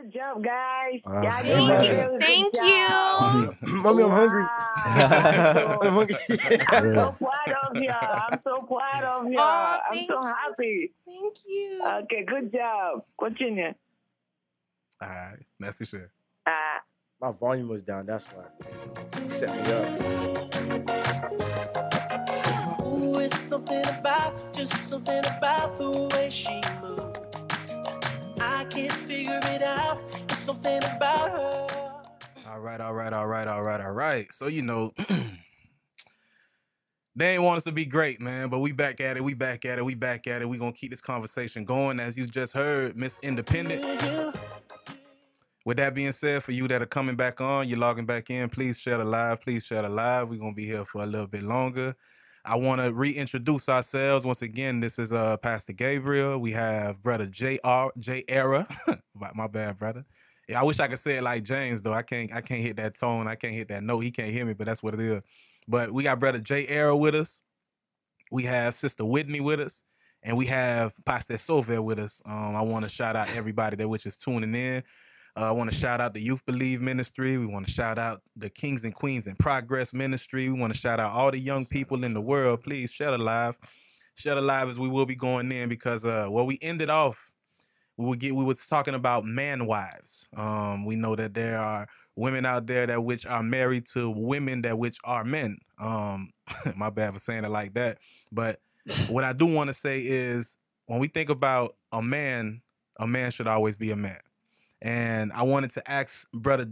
Good job, guys. Uh, Y'all thank you. really Thank you. Mommy, I'm hungry. I'm hungry. I'm so proud of y'all. I'm so proud of y'all. I'm thank so you. happy. Thank you. Okay, good job. Continue. All right, merci cher. Uh, My volume was down. That's why. She set me up. Ooh, it's something about, just something about the way she moves. I can't figure it out. It's something about her. All right, all right, all right, all right, all right. So you know, they ain't want us to be great, man. But we back at it. We back at it. We back at it. We gonna keep this conversation going, as you just heard, Miss Independent. With that being said, for you that are coming back on, you're logging back in, please share the live. Please share the live. We're gonna be here for a little bit longer. I want to reintroduce ourselves once again. This is uh Pastor Gabriel. We have brother J R JayEra. my, bad, brother. I wish I could say it like James though. I can't. I can't hit that tone. I can't hit that note. He can't hear me, but that's what it is. But we got brother JayEra with us. We have sister Whitney with us, and we have Pastor Sover with us. Um, I want to shout out everybody that which is tuning in. Uh, I want to shout out the Youth Believe Ministry. We want to shout out the Kings and Queens in Progress Ministry. We want to shout out all the young people in the world. Please share the live. Share the live as we will be going in because uh well we ended off we would get we was talking about man wives. Um we know that there are women out there that which are married to women that which are men. Um my bad for saying it like that. But what I do want to say is when we think about a man, a man should always be a man. And I wanted to ask brother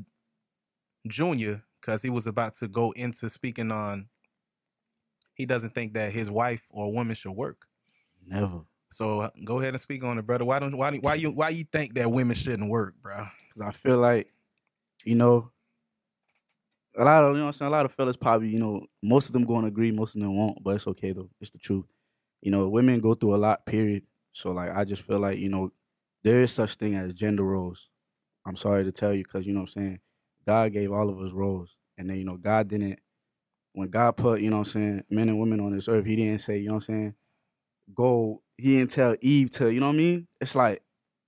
Junior because he was about to go into speaking on he doesn't think that his wife or woman should work. Never. So uh, go ahead and speak on it, brother. Why don't why why you why you think that women shouldn't work, bro? Because I feel like, you know, a lot of you know what I'm saying, a lot of fellas probably, you know, most of them gonna agree, most of them won't, but it's okay though. It's the truth. You know, women go through a lot, period. So like I just feel like, you know, there is such thing as gender roles. I'm sorry to tell you, because you know what I'm saying, God gave all of us roles. And then, you know, God didn't when God put, you know what I'm saying, men and women on this earth, he didn't say, you know what I'm saying, go, he didn't tell Eve to, you know what I mean? It's like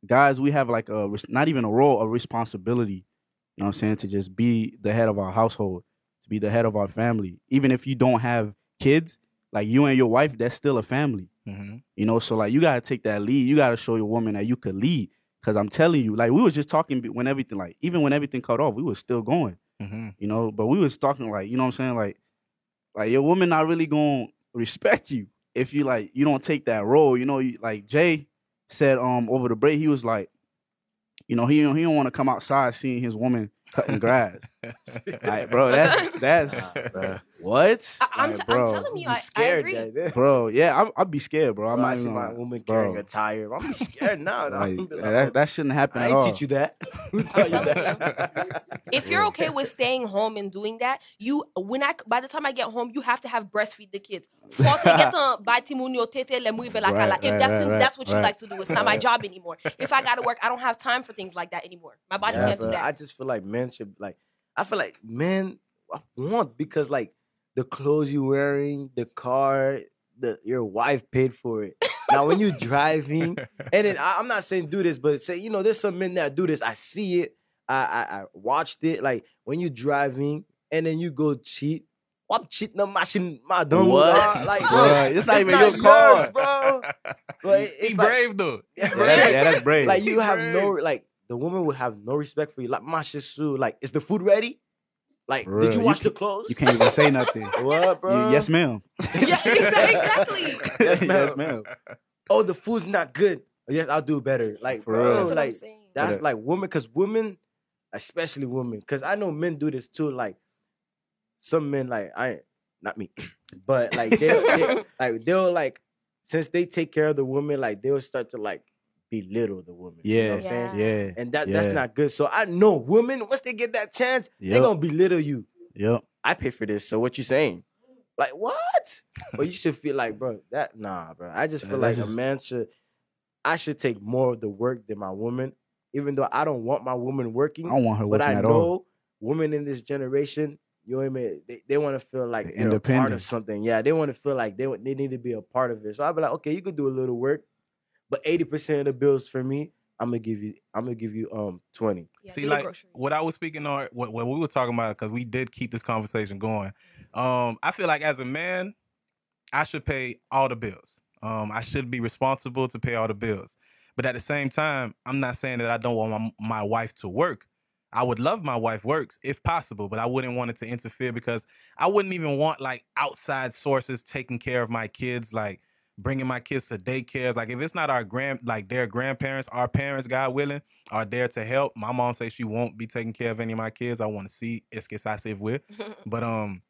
guys, we have like a not even a role, a responsibility. You know what I'm saying? To just be the head of our household, to be the head of our family. Even if you don't have kids, like you and your wife, that's still a family. Mm-hmm. You know, so like you gotta take that lead. You gotta show your woman that you could lead. Cause I'm telling you, like we was just talking when everything, like even when everything cut off, we was still going. Mm-hmm. You know, but we was talking like, you know what I'm saying? Like, like your woman not really gonna respect you if you like you don't take that role. You know, you, like Jay said um over the break, he was like, you know, he don't he don't want to come outside seeing his woman cutting grass. like, bro, that's that's bruh. What? I, I'm, Like, t- bro, I'm telling you, Be I, I scared, agree. bro, yeah, I, I'd be scared, bro. I'm Bro, I not see my gonna- woman bro, carrying a tire. I'm scared now. dog. like, like, that, that shouldn't happen I at ain't all. teach you that. Who taught you that? If you're okay with staying home and doing that, you when I by the time I get home, you have to have breastfeed the kids. Forte get batimunio tete le muive la Right. If that's right, right, that's what you right. like to do, it's not my job anymore. If I gotta work, I don't have time for things like that anymore. My body Yeah, can't do that. I just feel like men should like. I feel like men want because like the clothes you're wearing, the car, the your wife paid for it. Now when you're driving, and then I, I'm not saying do this, but say you know there's some men that do this. I see it. I I, I watched it. Like when you're driving and then you go cheat. I'm cheating on machine, my dumb What? dog. Like, Bruh, it's not even your yours, car. bro. But he it's like, brave though. He Yeah, brave. yeah, that's brave. like you have Right. no like the woman would have no respect for you. Like my shit, Sue, like is the food ready? Like For did real. you You wash the clothes? you can't even say nothing. what, bro? You- yes, ma'am. yeah, exactly. Yes, ma'am. yes, ma'am. Oh, the food's not good. Yes, I'll do better. Like For bro, real. That's what I'm like saying. that's But- like women, because women, especially women, because I know men do this too. Like some men, like I ain't not me, but like they, they like they'll like since they take care of the woman, like they'll start to like belittle the woman. you know Yeah, what I'm saying? yeah, And that that's not good. So I know women, once they get that chance, they're gonna belittle you. yep. I pay for this, so what you saying? Like what? but you should feel like, bro, that nah, bro. I just Yeah, feel like that's a man should I should take more of the work than my woman, even though I don't want my woman working. I don't want her but working I at know all. women in this generation, you know what I mean? They, they want to feel like They're they're a part of something. Yeah, they want to feel like they they need to be a part of it. So I'd be like, okay, you could do a little work, but 80% of the bills for me, I'm gonna give you. I'm gonna give you um twenty. Yeah, See, like what I was speaking on, what, what we were talking about, because we did keep this conversation going. Um, I feel like as a man, I should pay all the bills. Um, I should be responsible to pay all the bills. But at the same time, I'm not saying that I don't want my, my wife to work. I would love my wife works if possible, but I wouldn't want it to interfere because I wouldn't even want like outside sources taking care of my kids, like bringing my kids to daycares. Like if it's not our grand, like their grandparents, our parents, God willing, are there to help. My mom says she won't be taking care of any of my kids. I want to see es que ça se with. But um,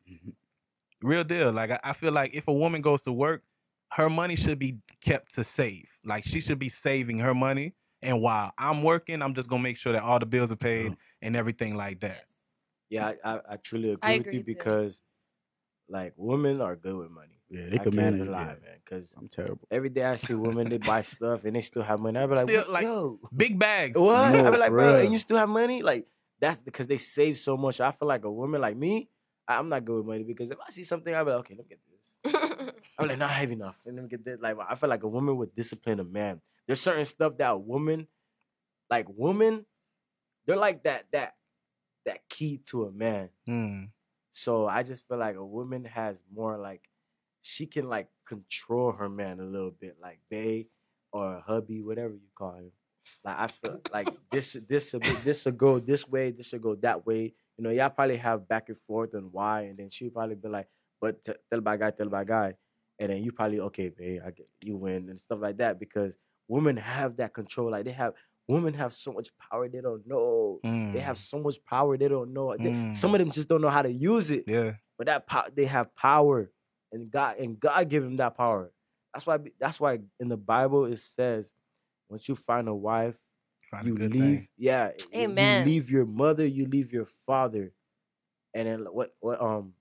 real deal. Like I, I feel like if a woman goes to work, her money should be kept to save. Like she should be saving her money. And while I'm working, I'm just gonna make sure that all the bills are paid and everything like that. Yeah, I, I, I truly agree I with you too. because, like, women are good with money. Yeah, they I could can't manage. lie, Yeah. man. Because I'm terrible. every day I see women, they buy stuff and they still have money. I be like, Still, like, yo, Big bags. what? I No, be like, bro, real. and you still have money? Like, that's because they save so much. I feel like a woman like me, I, I'm not good with money because if I see something, I be like, okay, let me get this. I'm like, not heavy enough. And let me get that. Like, I feel like a woman would discipline a man. There's certain stuff that a woman, like women, they're like that that that key to a man. Hmm. So I just feel like a woman has more like she can like control her man a little bit, like bae or hubby, whatever you call him. Like I feel like this this should this should go this way, this should go that way. You know, y'all probably have back and forth and why, and then she'll probably be like, but t- tell by guy, tell by guy. And then you probably, okay, babe, I get you win and stuff like that because women have that control. Like they have women have so much power they don't know. Hmm. They have so much power they don't know. They- Mm. Some of them just don't know how to use it. Yeah. But that power, they have power, and God and God give him that power. That's why. That's why in the Bible it says, once you find a wife, Find you good leave. thing. Yeah, Amen. You leave your mother, you leave your father, and then what? What? Um,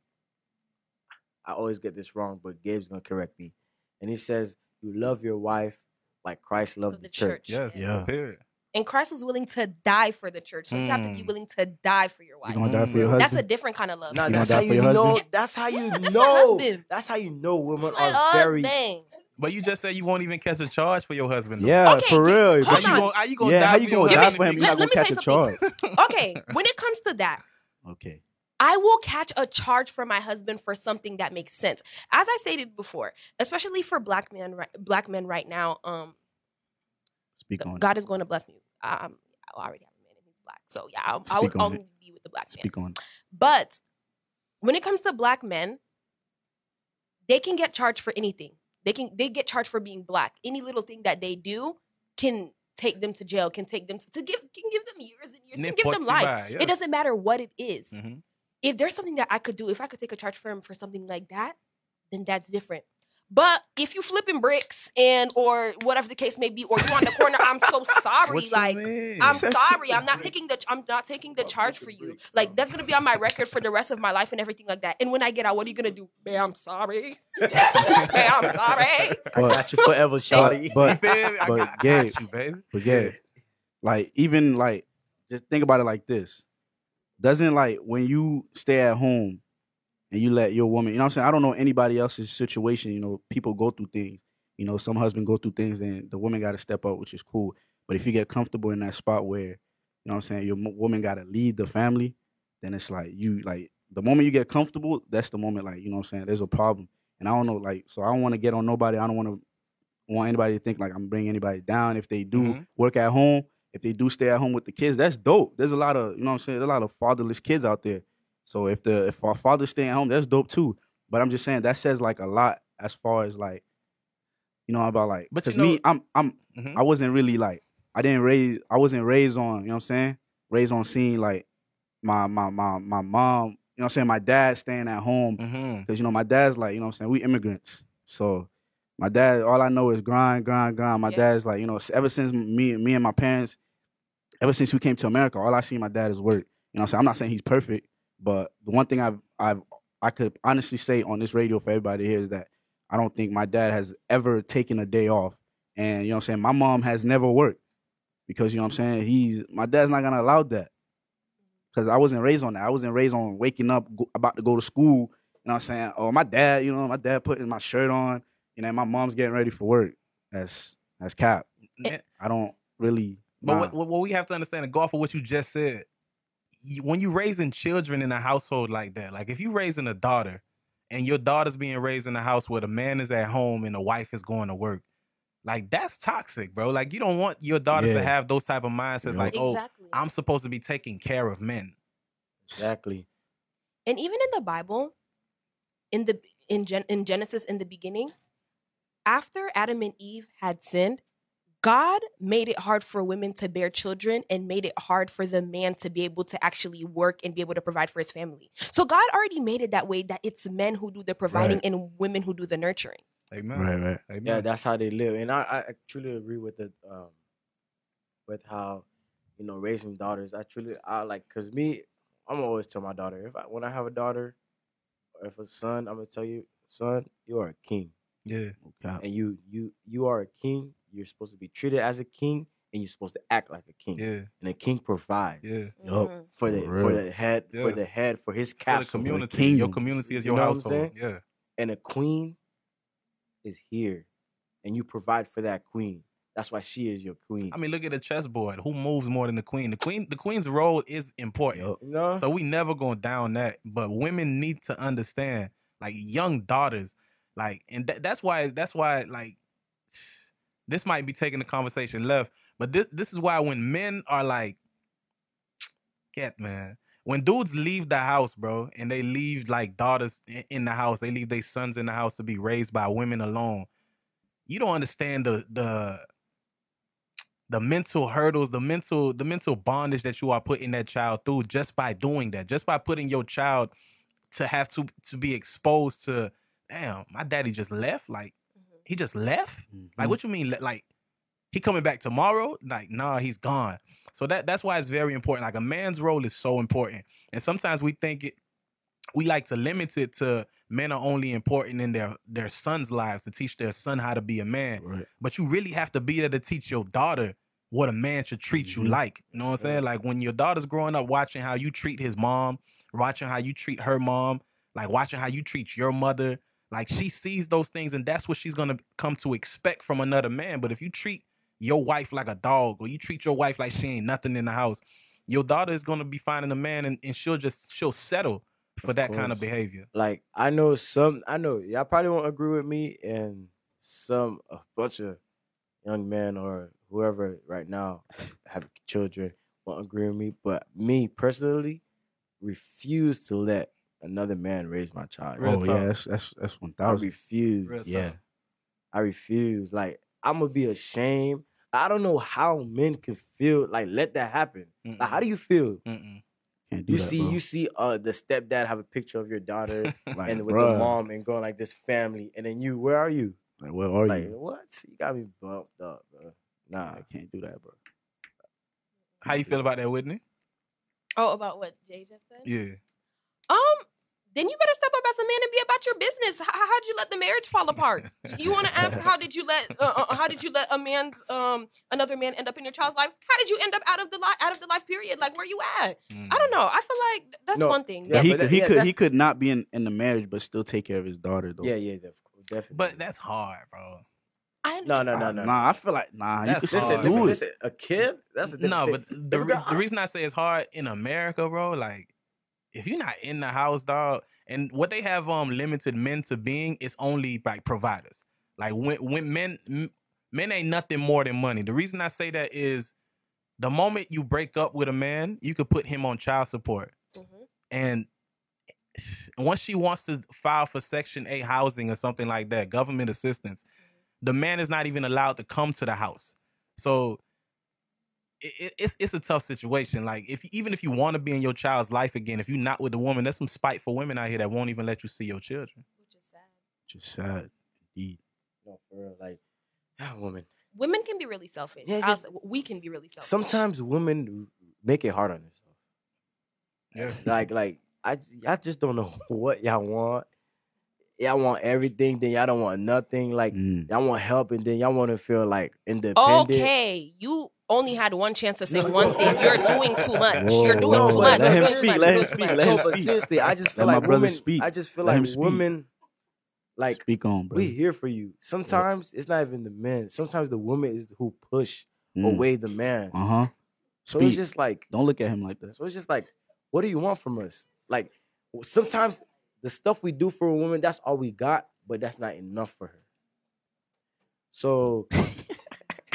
I always get this wrong, but Gabe's gonna correct me. And he says, "You love your wife like Christ loved the, the church." church. Yes. Yeah. Period. And Christ was willing to die for the church. So you have to be Mm. willing to die for your You wife. gonna die for your Mm. husband? That's a different kind of love. Nah, that's how you know. That's how you That's my know. husband. That's how you know women It's my are very. husband. But you just said you won't even catch a charge for your husband. though. yeah, Okay, for real. hold How But you gonna, how you gonna yeah, die how for you gonna die for him? You're let- not gonna me catch say a charge. Okay, when it comes to that, Okay. I will catch a charge for my husband for something that makes sense. As I stated before, especially for black men, black men right now, um, Speak on God is going to bless me. Um, I already have a man and he's black, so yeah, I'll, I would on only it. be with the black it. man. Speak on. But when it comes to black men, they can get charged for anything. They can they get charged for being black. Any little thing that they do can take them to jail, can take them to, to give can give them years and years, can give them life. yes. It doesn't matter what it is. Mhm. If there's something that I could do, if I could take a charge for him for something like that, then that's different. But if you flipping bricks and or whatever the case may be, or you on the corner, I'm so sorry. Like mean? I'm sorry. I'm not taking the I'm not taking the charge for you. Like that's gonna be on my record for the rest of my life and everything like that. And when I get out, what are you gonna do? Babe, I'm sorry. Babe, I'm sorry. I got you forever, But, shawty. You but, feel but got, Gabe- you, baby. but yeah, like even like just think about it like this. Doesn't like when you stay at home and you let your woman, you know what I'm saying? I don't know anybody else's situation, you know, people go through things. You know, some husband go through things, then the woman got to step up, which is cool. But if you get comfortable in that spot where, you know what I'm saying, your woman got to lead the family, then it's like you like the moment you get comfortable, that's the moment like, you know what I'm saying, there's a problem. And I don't know like so I don't want to get on nobody. I don't want to want anybody to think like I'm bringing anybody down if they do Mhm. work at home, if they do stay at home with the kids, that's dope. There's a lot of, you know what I'm saying, there's a lot of fatherless kids out there. So if the if our father's staying home, that's dope too. But I'm just saying that says like a lot as far as like, you know, about like But you because me, I'm I'm Mhm. I wasn't really like I didn't raise I wasn't raised on, you know what I'm saying? Raised on seeing like my my my my mom, you know what I'm saying, my dad staying at home Mhm. because you know my dad's like you know what I'm saying we immigrants so my dad all I know is grind grind grind my Yeah. dad's like you know ever since me me and my parents ever since we came to America all I see my dad is work you know what I'm saying I'm not saying he's perfect but the one thing I've I've I could honestly say on this radio for everybody here is that I don't think my dad has ever taken a day off and you know what I'm saying my mom has never worked because you know what I'm saying he's my dad's not gonna allow that because I wasn't raised on that I wasn't raised on waking up go, about to go to school you know what I'm saying? Oh, my dad, you know, my dad putting my shirt on, you know, my mom's getting ready for work. That's that's cap. I don't really But Nah. what, what, we have to understand, and go off of what you just said, when you raising children in a household like that, like if you raising a daughter and your daughter's being raised in a house where the man is at home and the wife is going to work, like that's toxic, bro. Like you don't want your daughter to have those type of mindsets, Yup. like, oh. I'm supposed to be taking care of men. Exactly. And even in the Bible, in the in Gen, in Genesis in the beginning, after Adam and Eve had sinned, God made it hard for women to bear children and made it hard for the man to be able to actually work and be able to provide for his family. So God already made it that way that it's men who do the providing Right. and women who do the nurturing. Amen. Right, right. Amen. Yeah, that's how they live, and I, I truly agree with the um, with how you know raising daughters. I truly I like because me, I'm always tell my daughter if I when I have a daughter or if a son, I'm gonna tell you, son, you are a king, yeah. Okay. and you you you are a king. You're supposed to be treated as a king, and you're supposed to act like a king. Yeah. And a king provides. Yeah. Yup. Mhm. For the For for the head for the head for his For the castle community. kingdom. Your community is You your know what I'm household. Yeah. and a queen is here, and you provide for that queen. That's why she is your queen. I mean, look at the chessboard. Who moves more than the queen? The queen, the queen's role is important. Yup. you know, So we never going down that. But women need to understand, like young daughters, like, and tha- that's why that's why like this might be taking the conversation left. But this this is why when men are like, get man, when dudes leave the house, bro, and they leave like daughters in the house, they leave their sons in the house to be raised by women alone. You don't understand the the the mental hurdles, the mental the mental bondage that you are putting that child through just by doing that, just by putting your child to have to to be exposed to, damn, my daddy just left, like. He just left. Like, Mhm. what you mean? Like, he coming back tomorrow? Like, nah, he's gone. So that that's why it's very important. Like, a man's role is so important, and sometimes we think it, we like to limit it to men are only important in their their sons' lives to teach their son how to be a man. Right. But you really have to be there to teach your daughter what a man should treat you Mhm. like. You know what I'm saying? Like when your daughter's growing up, watching how you treat his mom, watching how you treat her mom, like watching how you treat your mother. Like she sees those things, and that's what she's gonna come to expect from another man. But if you treat your wife like a dog, or you treat your wife like she ain't nothing in the house, your daughter is gonna be finding a man, and, and she'll just she'll settle for Of that kind of behavior. like I know some I know y'all probably won't agree with me and some a bunch of young men or whoever right now have children won't agree with me. But me personally refuse to let another man raise my child. Real oh talk. yeah, that's that's that's one I refuse. Real Yeah. talk. I refuse. Like I'm gonna be ashamed. I don't know how men can feel like let that happen. Like how do you feel? Mm-mm. Can't do You that, see, bro. you see, uh, the stepdad have a picture of your daughter like, and with bruh, the mom and going like this family, and then you, where are you? Like, where are like you? what? You got me bumped up, bro. Nah, I can't do that, bro. How you feel about that, Whitney? Oh, about what Jay just said? Yeah. Um, then you better step up as a man and be about your business. How, how'd you let the marriage fall apart? You want to ask how did you let uh, uh, how did you let a man's um another man end up in your child's life? How did you end up out of the life out of the life period? Like where you at? I don't know. I feel like that's No, one thing. Yeah, But he could that- he yeah, could he could not be in, in the marriage, but still take care of his daughter though. yeah, yeah, definitely. But that's hard, bro. I no, understand. no, no, Uh, no. Nah, I feel like nah. You That's could Listen, still hard. do listen, it. listen, a kid. That's a No, thing. but the, re- the reason I say it's hard in America, bro, like if you're not in the house, dog, and what they have um limited men to being is only like providers. Like when when men men ain't nothing more than money. The reason I say that is the moment you break up with a man, you could put him on child support. Mhm. And once she wants to file for Section 8 housing or something like that, government assistance, the man is not even allowed to come to the house. So it, it- it's it's a tough situation. Like if even if you want to be in your child's life again, if you're not with the woman, there's some spiteful women out here that won't even let you see your children. Which is sad. Just sad. Indeed. no, for real, like, ah, woman. Women can be really selfish. Yeah, I'll just- say- we can be really selfish. Sometimes women make it hard on themselves. Yeah. like like I j- y'all just don't know what y'all want. Y'all want everything, then y'all don't want nothing. Like Mm. y'all want help, and then y'all want to feel like independent. Okay, you only had one chance to say No, one thing. You're doing too much. Whoa, You're doing whoa, too much. Let You're him speak, let him speak, let him No, much. but speak. seriously, I just feel Let my like brother women. speak. I just feel Let like women, like Speak on, bro. we here for you. Sometimes it's not even the men. Sometimes the woman is who push Mm. away the man. Uh huh. So it's just like Don't look at him like that. so it's just like, what do you want from us? Like sometimes the stuff we do for a woman, that's all we got, but that's not enough for her. So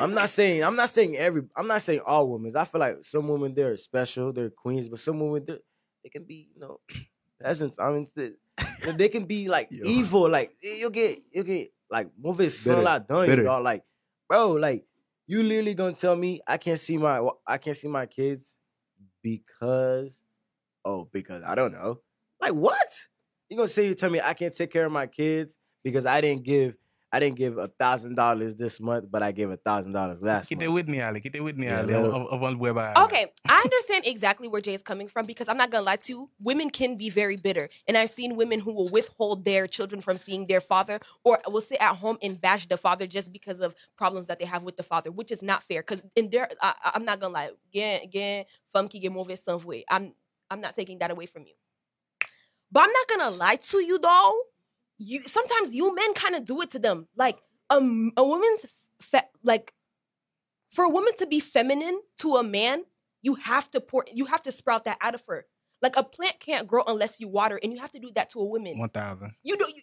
I'm not saying I'm not saying every I'm not saying all women. I feel like some women they're special, they're queens, but some women they're- they can be, you know, peasants. I mean, they, they can be like Yo. evil. Like eh, you get you get like move it son Bitter, done, bitter. y'all. Like, bro, like you literally gonna tell me I can't see my I can't see my kids because oh because I don't know. Like what? You gonna say you tell me I can't take care of my kids because I didn't give I didn't give a thousand dollars this month, but I gave a thousand dollars last Get month. there with me, Ali. Get there with me, Yeah, Ali. let Of, her- of, of. Okay, I understand exactly where Jay is coming from because I'm not gonna lie to you. Women can be very bitter, and I've seen women who will withhold their children from seeing their father, or will sit at home and bash the father just because of problems that they have with the father, which is not fair. Because in their, I, I- I'm not gonna lie. Again, again, femme qui est mauvaise sans voix. I'm, I'm not taking that away from you. But I'm not gonna lie to you though. You sometimes you men kind of do it to them. Like um, a woman's fe- like for a woman to be feminine to a man, you have to pour, you have to sprout that out of her. Like a plant can't grow unless you water, and you have to do that to a woman. 1,000. You don't. You,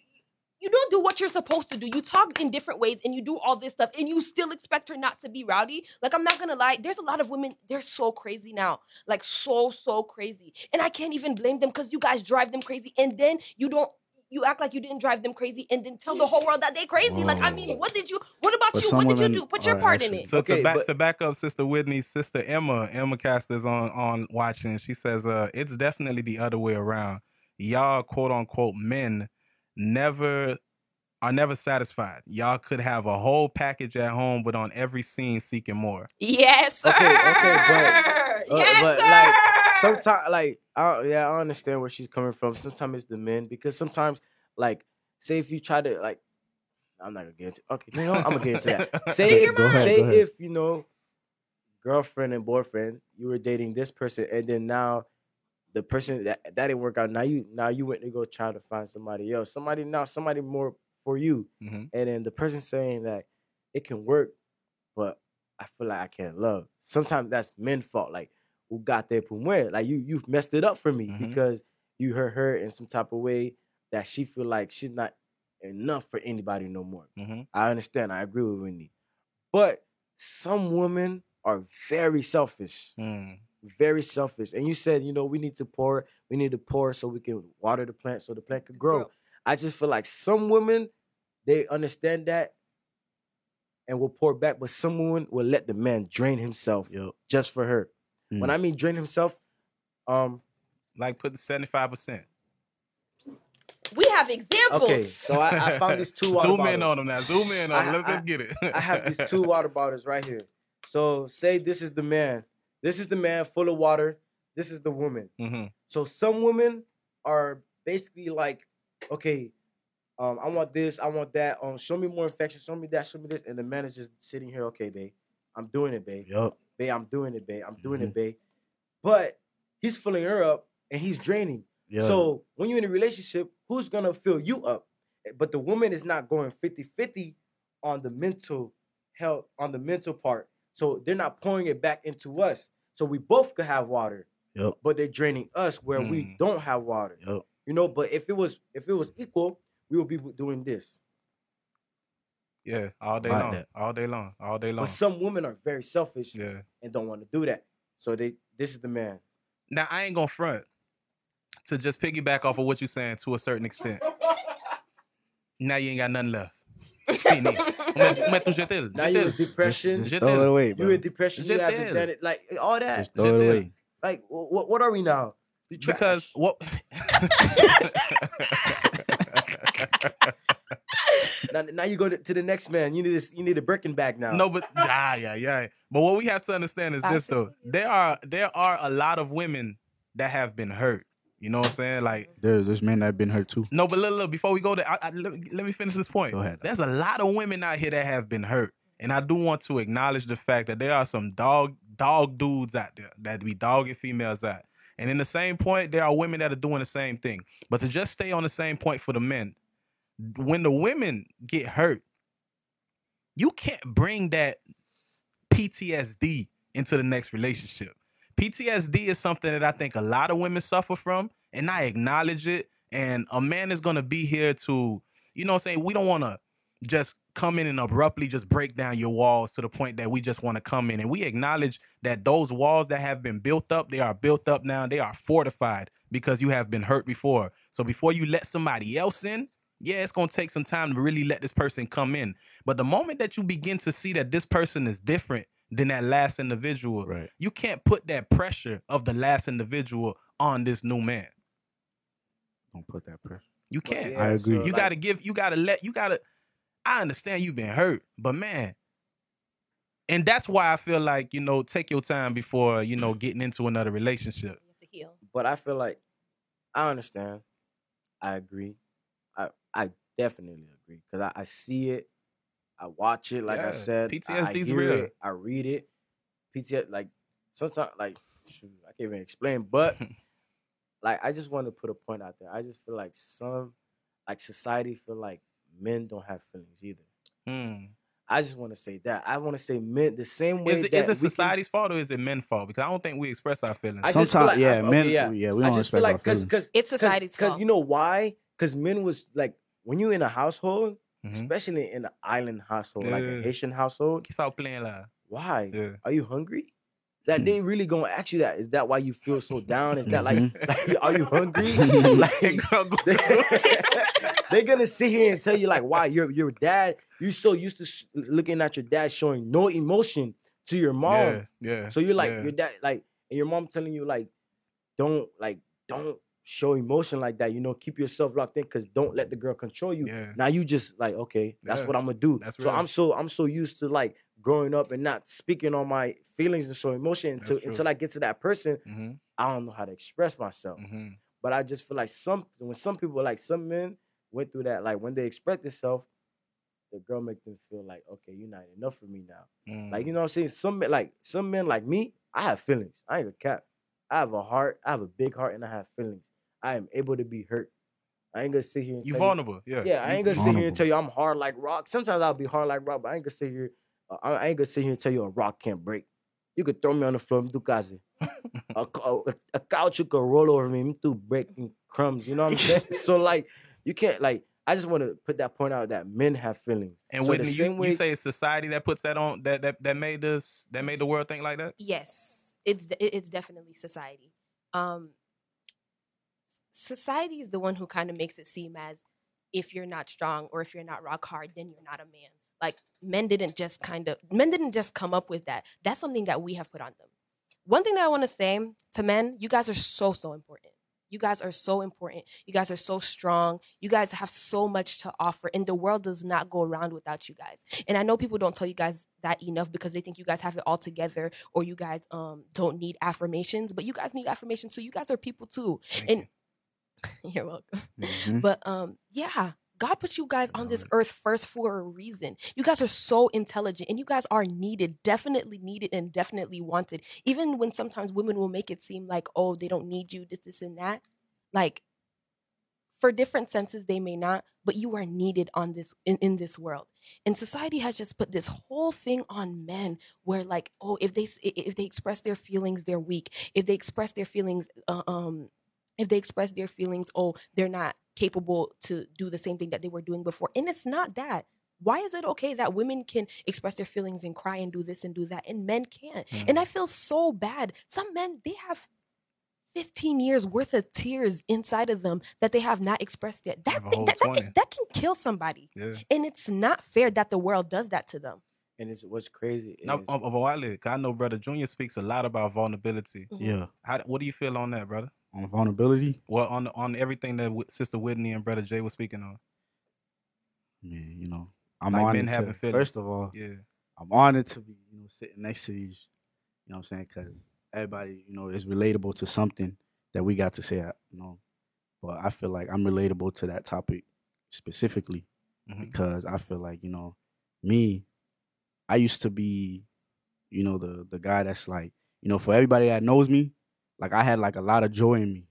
you don't do what you're supposed to do. You talk in different ways and you do all this stuff and you still expect her not to be rowdy. Like, I'm not gonna lie, there's a lot of women, they're so crazy now. Like, so, so crazy. And I can't even blame them because you guys drive them crazy. And then you don't, you act like you didn't drive them crazy and then tell the whole world that they crazy. Like, I mean, what did you, what about But you? What did you do? Put your are part in it. So Okay, to back but- to back up Sister Whitney's sister Emma, Emma Caster's on on watching. She says, uh, it's definitely the other way around. Y'all quote unquote men never are never satisfied. Y'all could have a whole package at home, but on every scene seeking more. Yes, sir. Okay, okay, Uh, yes, but sir. like sometimes, like I, yeah, I understand where she's coming from. Sometimes it's the men because sometimes, like, say if you try to like, I'm not gonna get into. Okay, you know, I'm gonna get into that. Say if, ahead, say if you know, girlfriend and boyfriend, you were dating this person, and then now the person that that didn't work out. Now you now you went to go try to find somebody else. Somebody now somebody more for you, Mhm. and then the person saying that it can work, but I feel like I can't love. Sometimes that's men fault. Like who got there from where? Like you you've messed it up for me Mhm. because you hurt her in some type of way that she feel like she's not enough for anybody no more. Mhm. I understand. I agree with Wendy. But some women are very selfish. Mm. Very selfish. And you said, you know, we need to pour, we need to pour so we can water the plant so the plant can grow. Grow. I just feel like some women, they understand that and will pour back, but some women will let the man drain himself Yo. just for her. When Mm. I mean drain himself, um, Like put the seventy five percent. we have examples. okay, so I, I found these two water Zoom bottles. in on them now. Zoom in on I- them. Let's, I- let's get it. I have these two water bottles right here. So say this is the man. This is the man full of water. This is the woman. hmm So some women are basically like, okay, um, I want this, I want that. Um, show me more infection, show me that, show me this. And the man is just sitting here, okay, babe. I'm doing it, babe. Yup. Babe, I'm doing it, babe. I'm doing Mm-hmm. it, babe. But he's filling her up and he's draining. Yeah. So when you're in a relationship, who's gonna fill you up? But the woman is not going 50-50 on the mental health, on the mental part. So they're not pouring it back into us. So we both could have water, Yup. but they're draining us where we Hmm. don't have water. Yup. You know, but if it was if it was equal, we would be doing this. Yeah, all day long. that. All day long. All day long. But some women are very selfish Yeah. and don't want to do that. So they this is the man. Now I ain't gonna front to just piggyback off of what you're saying to a certain extent. Now you ain't got nothing left. Fini. Como é que jetel? Now you in Jetel. depression, Just, just throw it away, you in depression, you have Jetel. advantage, like all that. Just throw it away. Like what what are we now? You Because what? now, now you go to, to the next man. You need this. You need a Birkin bag now. no, but yeah, yeah, yeah. But what we have to understand is this though: there are there are a lot of women that have been hurt. You know what I'm saying? Like There's there's men that have been hurt too. No, but look, look, before we go there, I, I, let, me- let me finish this point. Go ahead. There's a lot of women out here that have been hurt. And I do want to acknowledge the fact that there are some dog dog dudes out there that be dogging females out. And in the same point, there are women that are doing the same thing. But to just stay on the same point for the men, when the women get hurt, you can't bring that PTSD into the next relationship. PTSD is something that I think a lot of women suffer from, and I acknowledge it. And a man is gonna be here to, you know I'm saying? We don't wanna just come in and abruptly just break down your walls to the point that we just want to come in. And we acknowledge that those walls that have been built up, they are built up now, they are fortified because you have been hurt before. So before you let somebody else in, yeah, it's gonna take some time to really let this person come in. But the moment that you begin to see that this person is different than that last individual, Right. you can't put that pressure of the last individual on this new man. Don't put that pressure. You can't. I agree. you like, gotta give. You gotta let. You gotta. I understand you've been hurt, but man, and that's why I feel like you know take your time before you know getting into another relationship. To heal. But I feel like I understand. I agree. I I definitely agree because I, I see it. I watch it. Like I Yeah, said, I- I PTSD 's hear real. it, I read it. PTSD like sometimes like shoot, I can't even explain. But like I just want to put a point out there. I just feel like some like society feel like men don't have feelings either. Hmm. I just want to say that. I want to say men the same way Is it, that is it we can- society's fault or is it men's fault? Because I don't think we express our feelings. I just feel Sometimes, like- yeah, I- okay, men, yeah. yeah. we don't just feel like our because feelings. because It's society's because fault. you know why? Because men was like when you in a household, Mhm. especially in an island household, like a Haitian household. Stop playing loud. Why? Yeah. Are you hungry? That Hmm. they really gonna ask you that? Is that why you feel so down? Is that like, Mhm. like, are you hungry? Like, they, are gonna sit here and tell you like, why your your dad? You so used to sh- looking at your dad showing no emotion to your mom. yeah, yeah. So you're like yeah. your dad, like, and your mom telling you like, don't like, don't show emotion like that. You know, keep yourself locked in because don't let the girl control you. Yeah. Now you just like, okay, that's Yeah, what I'm gonna do. that's so real. I'm so I'm so used to like growing up and not speaking on my feelings and showing emotion until until I get to that person. Mhm, I don't know how to express myself. mhm. But I just feel like some when some people like some men went through that, like when they express themselves, the girl make them feel like, okay, you're not enough for me now. Like, Mm. you know what I'm saying? Some men, like some men like me, I have feelings. I ain't a cap. I have a heart, I have a big heart, and I have feelings. I am able to be hurt. I ain't gonna sit here and you tell vulnerable. Yeah. Yeah, I ain't gonna you- sit here and tell you I'm hard like rock. Sometimes I'll be hard like rock, but I ain't gonna sit here. uh, I I ain't gonna sit here and tell you a rock can't break. You could throw me on the floor, do kazi. a, cou- a, a couch you could roll over me, me do breaking crumbs. You know what I'm saying? so like, you can't like. I just want to put that point out that men have feelings. And So Whitney, you, same you way- say it's society that puts that on that that that made us that made the world think like that. yes it's it's definitely society um s- society is the one who kind of makes it seem as if you're not strong or if you're not rock hard then you're not a man. Like men didn't just kind of men didn't just come up with that. That's something that we have put on them. One thing that i want to say to men you guys are so so important. You guys are so important. You guys are so strong. You guys have so much to offer and the world does not go around without you guys. And i know people don't tell you guys that enough because they think you guys have it all together or you guys um don't need affirmations but you guys need affirmations so you guys are people too. Thank and you. you're welcome. Mhm. but um yeah god put you guys on this earth first for a reason. You guys are so intelligent and you guys are needed definitely needed and definitely wanted. Even when sometimes women will make it seem like oh they don't need you this this and that like for different senses they may not but you are needed on this in, in this world. And society has just put this whole thing on men where like oh if they if they express their feelings they're weak. If they express their feelings uh, um if they express their feelings oh they're not capable to do the same thing that they were doing before and it's not that why is it okay that women can express their feelings and cry and do this and do that and men can't and i feel so bad some men they have 15 years worth of tears inside of them that they have not expressed yet that, thing- that, that, can, that can kill somebody Yeah. and it's not fair that the world does that to them And it's what's crazy. Is, Now, of, of Wale, 'cause I know brother Junior speaks a lot about vulnerability. Mhm. yeah, How what do you feel on that, brother? On vulnerability, Well, on on everything that Sister Whitney and brother Jay was speaking on. man. You know, I'm Like honored to. feelings. First of all, Yeah. I'm honored to be, you know, sitting next to these. You know what I'm saying? Because everybody, you know, is relatable to something that we got to say. You know, but I feel like I'm relatable to that topic specifically Mhm. because I feel like you know, me, I used to be, you know, the the guy that's like, you know, for everybody that knows me, like I had like a lot of joy in me,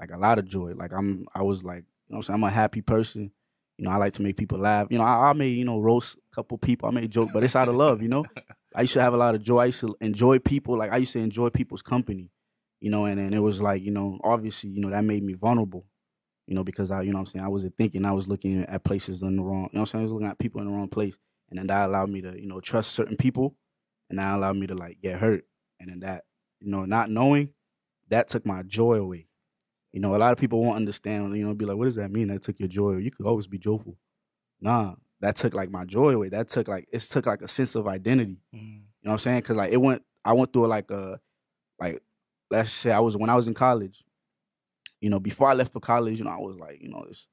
like a lot of joy. Like I'm, I was like, you know, what I'm saying I'm a happy person. You know, I like to make people laugh. You know, I, I may, you know, roast a couple people. I may joke, but it's out of love. You know, I used to have a lot of joy. I used to enjoy people. Like I used to enjoy people's company, you know. And then it was like, you know, obviously, you know, that made me vulnerable, you know, because I, you know, what I'm saying I wasn't thinking. I was looking at places in the wrong. You know, what I'm saying I was looking at people in the wrong place, and then that allowed me to, you know, trust certain people, and that allowed me to like get hurt, and then that, you know, not knowing, that took my joy away. You know, a lot of people won't understand. You know, be like, what does that mean? That took your joy. You could always be joyful. Nah, that took like my joy away. That took like it took like a sense of identity. Mm. You know what I'm saying? Cause like it went, I went through like a, like let's say I was when I was in college. You know, before I left for college, you know, I was like, you know, it's,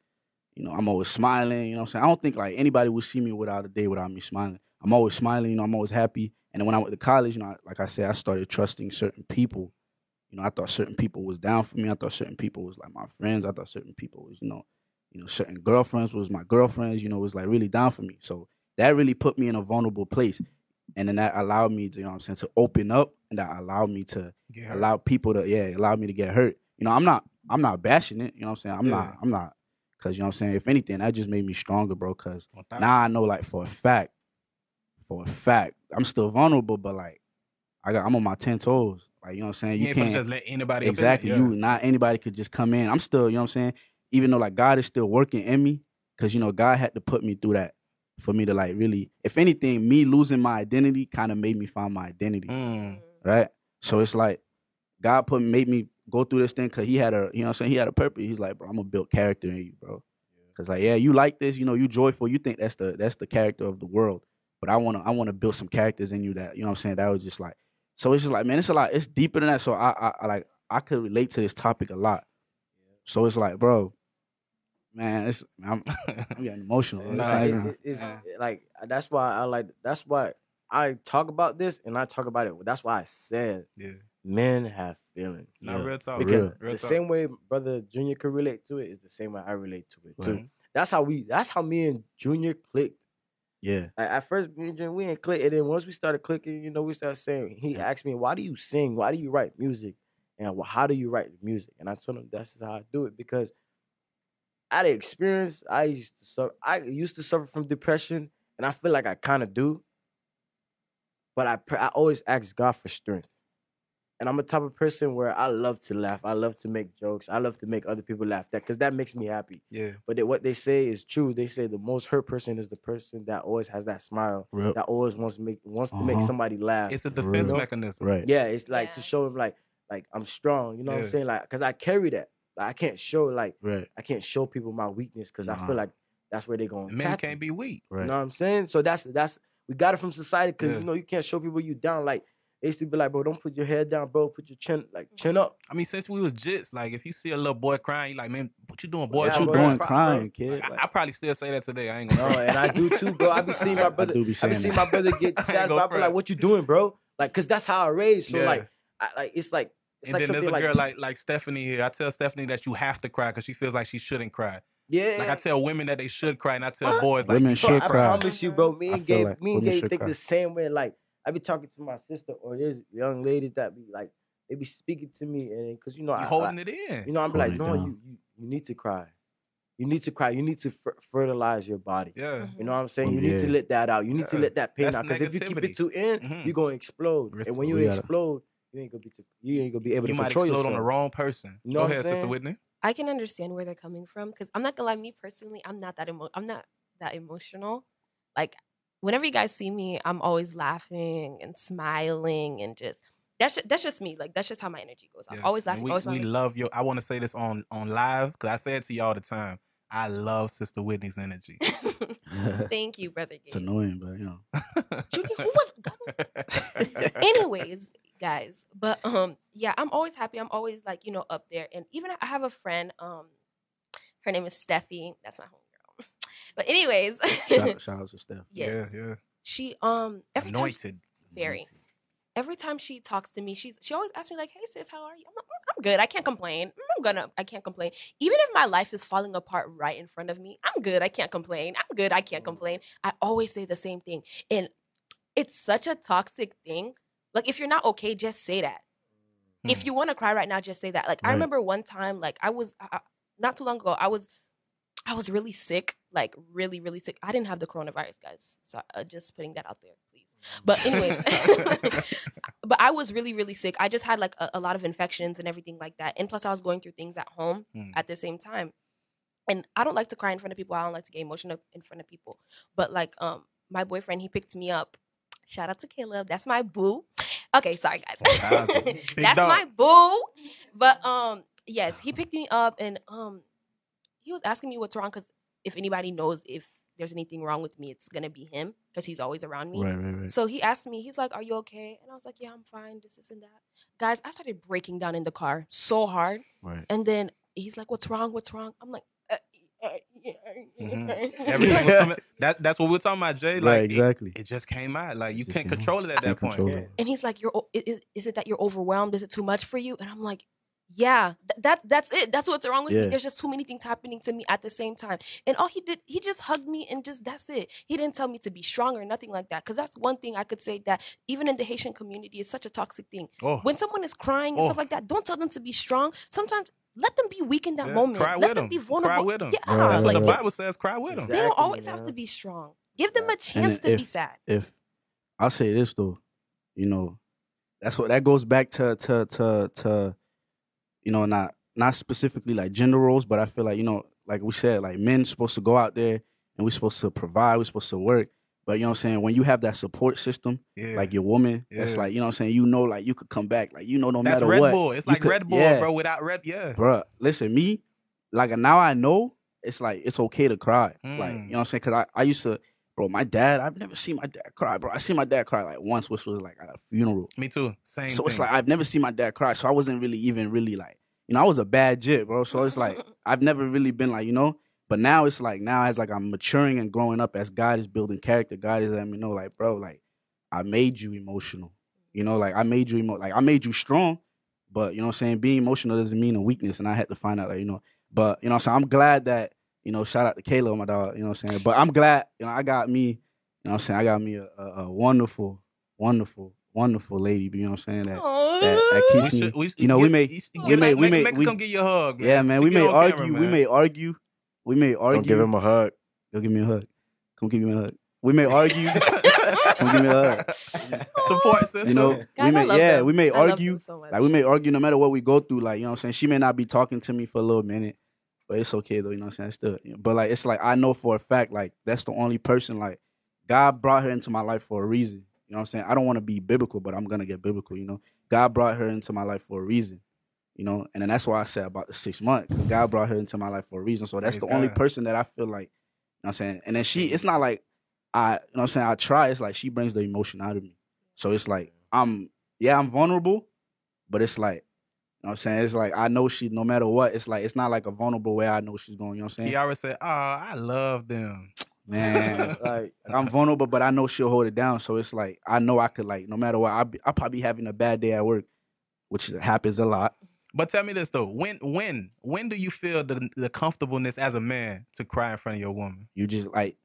you know, I'm always smiling. You know what I'm saying? I don't think like anybody would see me without a day without me smiling. I'm always smiling. You know, I'm always happy. And then when I went to college, you know, like I said, I started trusting certain people. You know, I thought certain people was down for me. I thought certain people was like my friends. I thought certain people was, you know, you know, certain girlfriends was my girlfriends. You know, was like really down for me. So that really put me in a vulnerable place. And then that allowed me to, you know what I'm saying, to open up and that allowed me to allow people to, yeah, allow me to get hurt. You know, I'm not, I'm not bashing it. You know what I'm saying? I'm Yeah. not, I'm not, cause you know what I'm saying? If anything, that just made me stronger, bro. Cause thousand. now I know like for a fact, for a fact, I'm still vulnerable, but like I got I'm on my ten toes. Like you know what I'm saying? you can't just let anybody exactly there. you not anybody could just come in. I'm still, you know what I'm saying? Even though like God is still working in me, because you know, God had to put me through that for me to like really, if anything, me losing my identity kind of made me find my identity. Mm. Right? So it's like God put made me go through this thing because he had a, you know what I'm saying? He had a purpose. He's like, bro, I'm gonna build character in you, bro. Cause like, yeah, you like this, you know, you joyful, you think that's the that's the character of the world. But I wanna I wanna build some characters in you that, you know what I'm saying? That was just like so it's just like, man, it's a lot, it's deeper than that. So I I, I like I could relate to this topic a lot. So it's like, bro, man, it's I'm, I'm getting emotional. bro. It's Nah, not it- it's Yeah. like that's why I like that's why I talk about this and I talk about it. That's why I said Yeah. men have feelings. Not Yeah. real talk. Because real. Real the talk. same way brother Junior could relate to it is the same way I relate to it too. That's how we. That's how me and Junior clicked. Yeah, Like at first, me and Junior, we ain't click, and then once we started clicking, you know, we started saying. He asked me, "Why do you sing? Why do you write music? And wh- how do you write music?" And I told him that's how I do it because out of experience, I used to suffer. I used to suffer from depression, and I feel like I kind of do. But I I always ask God for strength. And I'm a type of person where I love to laugh. I love to make jokes. I love to make other people laugh. That because that makes me happy. Yeah. But they, what they say is true. They say the most hurt person is the person that always has that smile, real, that always wants to make wants to make Uh-huh. somebody laugh. It's a For defense real. mechanism. right, yeah, it's like to show them like like I'm strong. You know what I'm saying? Like because I carry that. Like I can't show like right, I can't show people my weakness because I feel like that's where they're going. to Men can't be weak. You know what I'm saying? So that's that's we got it from society because Yeah. you know you can't show people you down. Like they used to be like, bro, don't put your head down, bro. Put your chin like mm. chin up. I mean, since we was jits, like if you see a little boy crying, you like, man, what you doing, boy? Yeah, What you bro, doing bro. crying, kid? I, Like, I probably still say that today. I ain't gonna. No, front. and I do too, bro. I be seeing I- my I brother. do be I be seeing that. my brother get sad, gonna. I be like, "What you doing, bro?" Like, cause that's how I raised. So Yeah. like, I, like it's like it's and like then there's something a girl like, like like Stephanie here. I tell Stephanie that you have to cry because she feels like she shouldn't cry. yeah. Like I tell women that they should cry, and I tell What? boys like Women you Bro, should I cry. promise you, bro. Me and feel Gabe, like me and Gabe think cry. the same way. Like I be talking to my sister, or there's young ladies that be like, they be speaking to me, and because you know, you I, holding I, it in. you know, I'm like, Holding no, down. you, you you need to cry. You need to cry. You need to fer- fertilize your body. yeah. You know what I'm saying? Mm, You need to let that out. You need to let that pain That's out. Because if you keep it too in, Mhm. you're gonna explode. Res- And when you gotta- explode, you ain't gonna be too, you ain't gonna be able You to might control explode yourself. on the wrong person. You know Go what I'm ahead, Sister? Whitney. I can understand where they're coming from because I'm not gonna lie. Me personally, I'm not that emo- I'm not that emotional. Like whenever you guys see me, I'm always laughing and smiling and just that's just, that's just me. Like that's just how my energy goes. I'm Yes, always and laughing. We, always we love your. I want to say this on on live because I say it to you all the time. I love Sister Whitney's energy. Thank you, brother. it's annoying, but you know, Junior, who was? anyways guys but um yeah i'm always happy i'm always like you know up there and even i have a friend um her name is steffi that's my homegirl but anyways shout, shout out to Steph. yes. Yeah, yeah. she um every time she, Anointed. Very. every time she talks to me she's she always asks me like hey sis how are you? I'm, like, "Mm, I'm good. I can't complain. Mm, i'm gonna i can't complain. Even if my life is falling apart right in front of me i'm good. I can't complain. I'm good. I can't complain. I always say the same thing. And it's such a toxic thing. Like if you're not okay just say that. If Hmm. you want to cry right now just say that. Like i remember one time like i was uh, not too long ago i was I was really sick, like really, really sick. I didn't have the coronavirus, guys. So uh, just putting that out there, please. But anyway, but I was really, really sick. I just had like a, a lot of infections and everything like that. And plus, I was going through things at home Mm. at the same time. And I don't like to cry in front of people. I don't like to get emotional in front of people. But like, um, my boyfriend, he picked me up. Shout out to Caleb. That's my boo. Okay, sorry guys. Shout out to- Big That's my boo. But um, yes, he picked me up and um, he was asking me what's wrong because if anybody knows if there's anything wrong with me, it's gonna be him because he's always around me. Right, right, right. So he asked me, he's like, Are you okay? And I was like, Yeah, I'm fine, this, this, and that. Guys, I started breaking down in the car so hard. Right. And then he's like, What's wrong? What's wrong? I'm like, uh, uh, uh, Everything was coming. That, that's what we're talking about, Jay. Like, right, exactly. It, just came out. Like, you can't came out. control it at that point. control it. And he's like, "You're is, is it that you're overwhelmed? Is it too much for you?" And I'm like, "Yeah, th- that that's it. That's what's wrong with me. There's just too many things happening to me at the same time." And all he did, he just hugged me and just that's it. He didn't tell me to be strong or nothing like that. Because that's one thing I could say that even in the Haitian community is such a toxic thing. Oh, When someone is crying and Oh. stuff like that, don't tell them to be strong. Sometimes let them be weak in that Yeah, moment. cry let with them them. be Cry vulnerable. with them. Yeah, Right, that's what like the. Bible says. Cry with them. they don't Exactly, always have to be strong. Give them a Exactly. chance to be sad. if I'll say this though, you know, that's what that goes back to to to to you know, not not specifically like gender roles, but I feel like, you know, like we said, like men supposed to go out there and we're supposed to provide, we're supposed to work. But you know what I'm saying? When you have that support system, Yeah. like your woman, that's like, you know what I'm saying, you know, like you could come back. Like you know no matter what. that's matter Red what. Bull. It's like could- Red Bull, yeah. bro. Without Red, yeah. Bro, listen, me, like now I know it's like it's okay to cry. Like, Mm. you know what I'm saying? Cause I, I used to, bro, my dad, I've never seen my dad cry, bro. I seen my dad cry like once, which was like at a funeral. Me too. Same. so it's like I've never seen my dad cry. So I wasn't really even really like, you know, I was a bad jit, bro. So it's like I've never really been like, you know, but now it's like now as like I'm maturing and growing up as God is building character, God is letting me know, like, bro, like I made you emotional. You know, like I made you emo- like I made you strong, but you know what I'm saying, being emotional doesn't mean a weakness. And I had to find out, like, you know, but you know so I'm glad that, you know, shout out to Kayla, my dog, you know what I'm saying? But I'm glad, you know, I got me, you know what I'm saying, I got me a, a, a wonderful, wonderful, wonderful lady, you know what I'm saying? That that, that keeps me should, we you know, we may- we may- we may- make we- come get your hug, man. yeah, man. We may argue. camera, we man. may argue. We may argue. Don't give him a hug. Go give me a hug. Come give me a hug. We may argue. Come give me a hug. Support system. You know, Guys, we may yeah, them. we may I argue. so. Like we may argue no matter what we go through. Like, you know what I'm saying? She may not be talking to me for a little minute, but it's okay though, you know what I'm saying? Still. But like it's like I know for a fact, like, that's the only person, like, God brought her into my life for a reason. You know what I'm saying? I don't want to be biblical, but I'm gonna get biblical, you know. God brought her into my life for a reason. You know, and then that's why I said about the six months. God brought her into my life for a reason. So that's Praise the only person that I feel like, you know what I'm saying? And then she, it's not like I, you know what I'm saying, I try, it's like she brings the emotion out of me. So it's like I'm yeah, I'm vulnerable, but it's like, you know what I'm saying? It's like I know she no matter what, it's like it's not like a vulnerable way I know she's going, you know what I'm saying? Kiara said, "Oh, I love them." Man, Like I'm vulnerable, but I know she'll hold it down. So it's like I know I could like no matter what, I be, I probably having a bad day at work, which happens a lot. But tell me this though: when, when, when do you feel the the comfortableness as a man to cry in front of your woman? You just like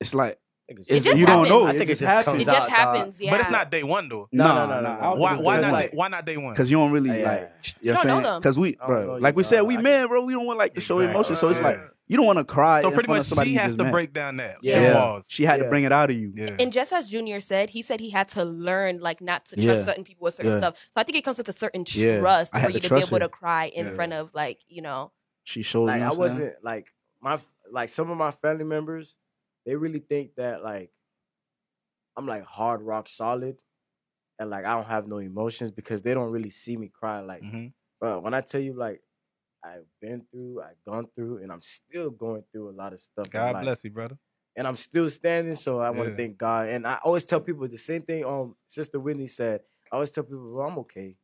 it's like It's it's, just you don't know. happens. I think it just happens. comes it just out, dog. happens, yeah. But it's not day one though. No, No, no, no, no, no. no. Why, why not? like- day, why not day one? Because you don't really Yeah. like, you know You what don't I'm saying? know them. Because we, bro, like you, we said, we I men, bro. We don't want like to show Exactly. emotion. So it's like you don't want to cry so in pretty front much of somebody she has to met. break down that. Yeah. Yeah, walls. she had to bring it out of you. Yeah. And just as Junior said, he said he had to learn like not to trust certain people with certain stuff. So I think it comes with a certain trust for you to to be able her. to cry in front of like, you know. She showed. like I what I'm saying? wasn't like my like some of my family members, they really think that like I'm like hard rock solid, and like I don't have no emotions because they don't really see me cry. Like, Mhm. but when I tell you like I've been through, I've gone through, and I'm still going through a lot of stuff. God bless you, brother. and I'm still standing. So I want to thank God. And I always tell people the same thing. Um, Sister Whitney said. I always tell people, "Well, I'm okay.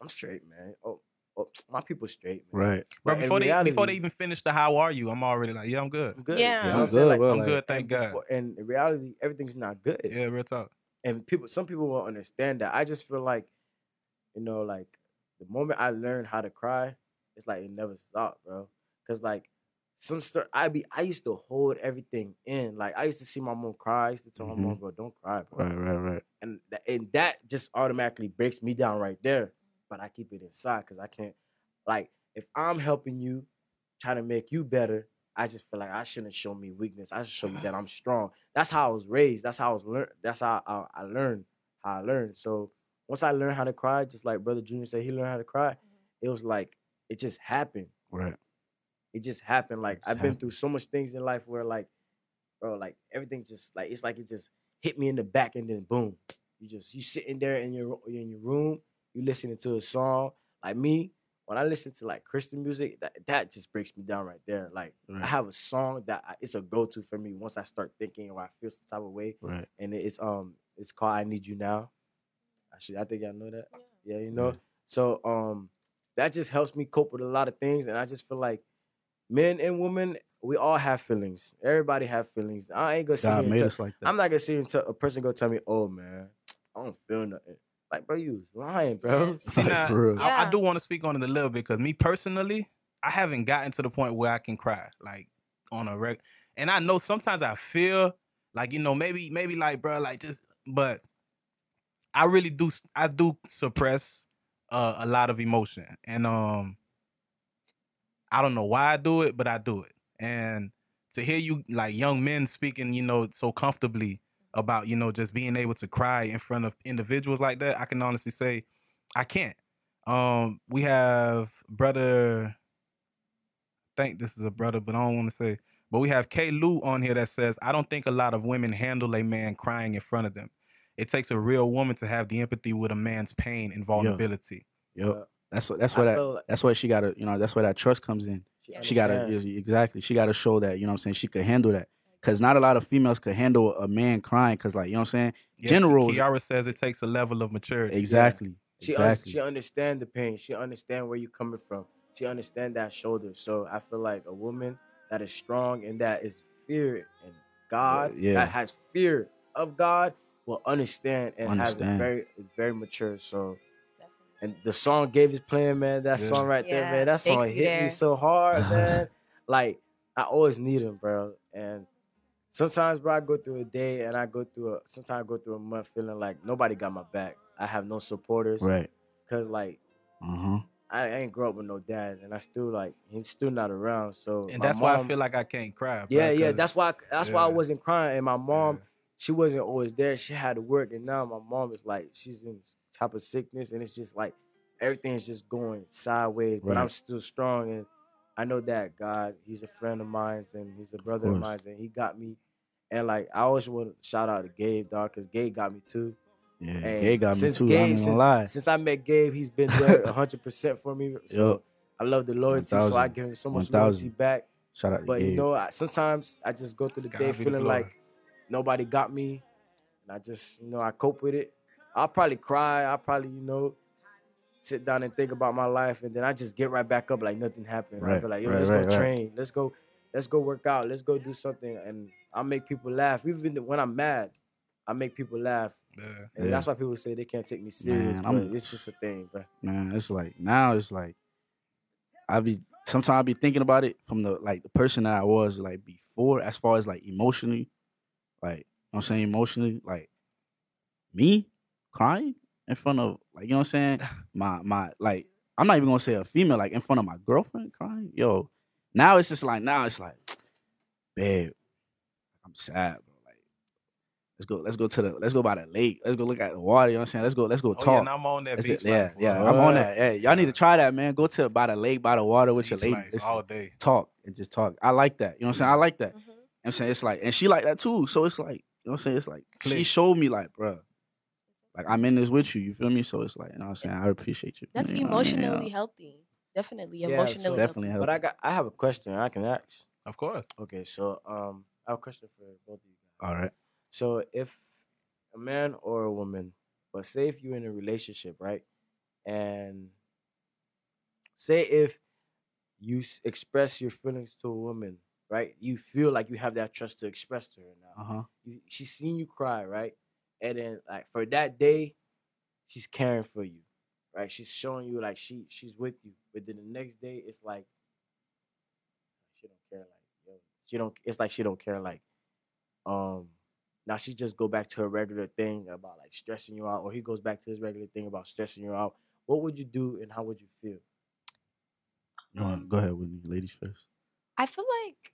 I'm straight, man. Oh, oh my people straight, man. Right. Bro, But in before they before they even finish the "How are you," I'm already like, "Yeah, I'm good." I'm good. Yeah. Yeah, I'm what saying? good, bro. I'm like- good, thank God. before- And in reality, everything's not good. Yeah, real talk. And people, some people won't understand that. I just feel like, you know, like the moment I learned how to cry, it's like it never stopped, bro. Cause like some stuff, I be, I used to hold everything in. Like I used to see my mom cry. I used to tell my mom, mm-hmm. bro, don't cry, bro. Right. Right. Right. and th- and that just automatically breaks me down right there. But I keep it inside because I can't. Like, if I'm helping you, trying to make you better, I just feel like I shouldn't show me weakness. I should show you that I'm strong. That's how I was raised. That's how I was learned. That's how I, I learned how I learned. So once I learned how to cry, just like Brother Junior said, he learned how to cry. Mm-hmm. It was like it just happened. Right. It just happened. Like just I've been happened. through so much things in life where like, bro, like everything just like it's like it just hit me in the back and then boom. You just you sitting there in your in your room, you listening to a song. Like me, when I listen to like Christian music, that that just breaks me down right there. Like I have a song that I, it's a go to for me once I start thinking or I feel some type of way, Right. and it's um it's called I Need You Now. Actually, I think y'all know that. Yeah, you know. Yeah. So um that just helps me cope with a lot of things, and I just feel like men and women, we all have feelings. Everybody have feelings. I ain't gonna sit God here and made tell- us like that. I'm not gonna sit here a person go tell me, oh man, I don't feel nothing. Like, bro, you was lying, bro. See, Like, now, for real. I, I do want to speak on it a little bit because me personally, I haven't gotten to the point where I can cry like on a reg. And I know sometimes I feel like you know maybe maybe like bro like just but I really do I do suppress uh, a lot of emotion and um I don't know why I do it but I do it and to hear you like young men speaking you know so comfortably about you know just being able to cry in front of individuals like that I can honestly say I can't. Um, we have brother. I think this is a brother, but I don't want to say. But we have K. Lou on here that says, "I don't think a lot of women handle a man crying in front of them. It takes a real woman to have the empathy with a man's pain and vulnerability." Yep. That's what. That's I where that. like That's where she got to. You know. That's where that trust comes in. She got to exactly. She got to show that. You know what I'm saying. She could handle that. Cause not a lot of females could handle a man crying. Cause like you know what I'm saying. Yeah, Generals- Kiara says it takes a level of maturity. Exactly. She un- she understand the pain. She understand where you're coming from. She understand that shoulder. So I feel like a woman that is strong and that is fear and God, Yeah. that has fear of God, will understand and have it Understand. very is very mature. So and the song Gave is playing, man. That Yeah. song right there, man. That song takes you hit me so hard, man. like I always need him, bro. And sometimes, bro, I go through a day and I go through a sometimes I go through a month feeling like nobody got my back. I have no supporters. right. Cause like Uh huh. I ain't grow up with no dad, and I still like he's still not around. So and my that's why I feel like I can't cry. bro, yeah, yeah. 'cause- That's why that's why I wasn't crying. And my mom, Yeah. she wasn't always there. She had to work, and now my mom is like she's in type of sickness, and it's just like everything's just going sideways. But I'm still strong, and I know that God, He's a friend of mine, and He's a brother of, course. mine, and He got me. And like I always want to shout out to Gabe, dog, because Gabe got me too. Yeah. And Gabe got me since too. I Gabe, ain't gonna since, lie. since I met Gabe, he's been there 100 percent for me. So Yup. I love the loyalty, so I give him so much 1000. loyalty back. Shout out to But you know, I, sometimes I just go through the day God be the feeling like nobody got me, and I just you know I cope with it. I'll probably cry. I'll probably you know sit down and think about my life, and then I just get right back up like nothing happened. I'll be like, yo, right, let's right, go right. train. Let's go. Let's go work out. Let's go do something, and I'll make people laugh. Even when I'm mad, I make people laugh, Yeah. and Yeah. that's why people say they can't take me serious. Man, but it's just a thing, bro. man, it's like now it's like I be sometimes I be thinking about it from the like the person that I was like before, as far as like emotionally, like you know what I'm saying emotionally, like me crying in front of like you know what I'm saying, my my like I'm not even gonna say a female, like in front of my girlfriend crying. Yo, now it's just like now it's like, babe, I'm sad, bro. Like, let's go, let's go to the let's go by the lake. Let's go look at the water, you know what I'm saying? Let's go, let's go Oh, talk. yeah, and I'm on that That's beach it. Yeah, life, bro. yeah. I'm on that. Yeah, y'all need to try that, man. Go to by the lake, by the water with your lady. life all day. talk and just talk. I like that. You know what I'm saying? I like that. You Mhm. know what I'm saying? It's like, and she like that too. So it's like, you know what I'm saying? It's like she showed me like, bruh, like I'm in this with you. You feel me? So it's like, you know what I'm saying? I appreciate you. That's You know what I mean? emotionally Yeah. healthy. Definitely Yeah, so emotionally Definitely healthy. But I got I have a question I can ask. Of course. Okay, so um, I have a question for both of you guys. All right. So if a man or a woman, but say if you're in a relationship, right? And say if you express your feelings to a woman, right? You feel like you have that trust to express to her now. Uh huh. You, she's seen you cry, right? And then like for that day, she's caring for you, right? She's showing you like she she's with you. But then the next day, it's like she don't care. Like yo, she don't. It's like she don't care. Like um, now she just go back to her regular thing about like stressing you out, or he goes back to his regular thing about stressing you out. What would you do, and how would you feel? You want go ahead with me, ladies first. I feel like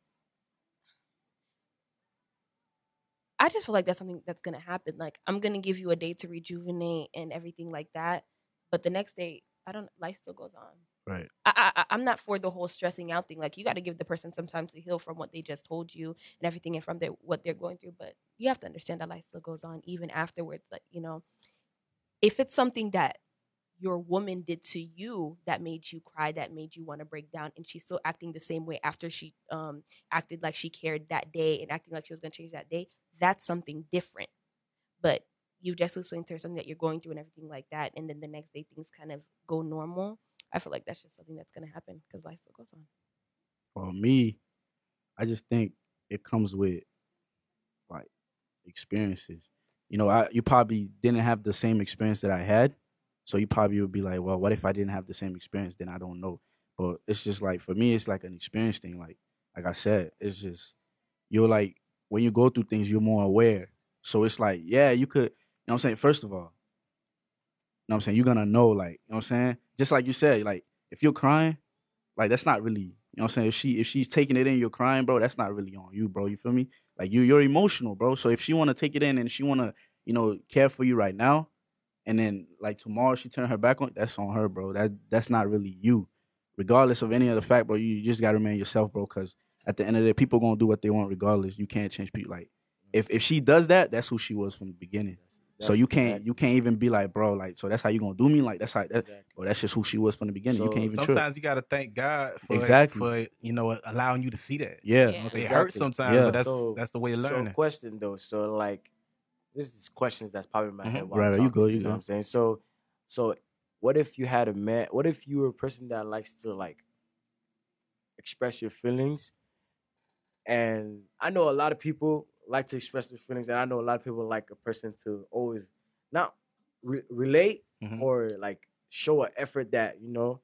I just feel like that's something that's gonna happen. Like I'm gonna give you a day to rejuvenate and everything like that, but the next day, I don't. Life still goes on. Right. I, I I'm not for the whole stressing out thing. Like you got to give the person some time to heal from what they just told you and everything, and from their, what they're going through. But you have to understand that life still goes on even afterwards. Like you know, if it's something that your woman did to you that made you cry, that made you want to break down, and she's still acting the same way after she um acted like she cared that day and acting like she was gonna change that day, that's something different. But you just listening to her something that you're going through and everything like that, and then the next day things kind of go normal. I feel like that's just something that's gonna happen because life still goes on. For me, I just think it comes with like experiences. You know, I you probably didn't have the same experience that I had, so you probably would be like, well, what if I didn't have the same experience? Then I don't know. But it's just like for me, it's like an experience thing. Like like I said, it's just you're like when you go through things, you're more aware. So it's like, yeah, you could, you know what I'm saying? First of all, you know what I'm saying? You're gonna know, like, you know what I'm saying? Just like you said, like, if you're crying, like that's not really, you know what I'm saying? If she if she's taking it in, you're crying, bro, that's not really on you, bro. You feel me? Like you you're emotional, bro. So if she wanna take it in and she wanna, you know, care for you right now, and then like tomorrow she turn her back on, that's on her, bro. That that's not really you. Regardless of any other fact, bro, you just gotta remain yourself, bro, because at the end of the day, people gonna do what they want regardless. You can't change people. Like if if she does that, that's who she was from the beginning. so That's you can't exact- you can't even be like, bro, like so that's how you gonna do me? Like that's how that, exactly. bro, that's just who she was from the beginning. you can't even trip. Sometimes you gotta thank God for Exactly. for you know allowing you to see that. Yeah. Yeah. It hurts sometimes, Yeah. but that's So- that's the way of So question though, so like this is questions that's popping in my head Mhm. while Right, you go, you know go. what I'm saying? So so what if you had a man what if you were a person that likes to like express your feelings? And I know a lot of people like to express their feelings, and I know a lot of people like a person to always not re- relate Mhm. or like show an effort that you know,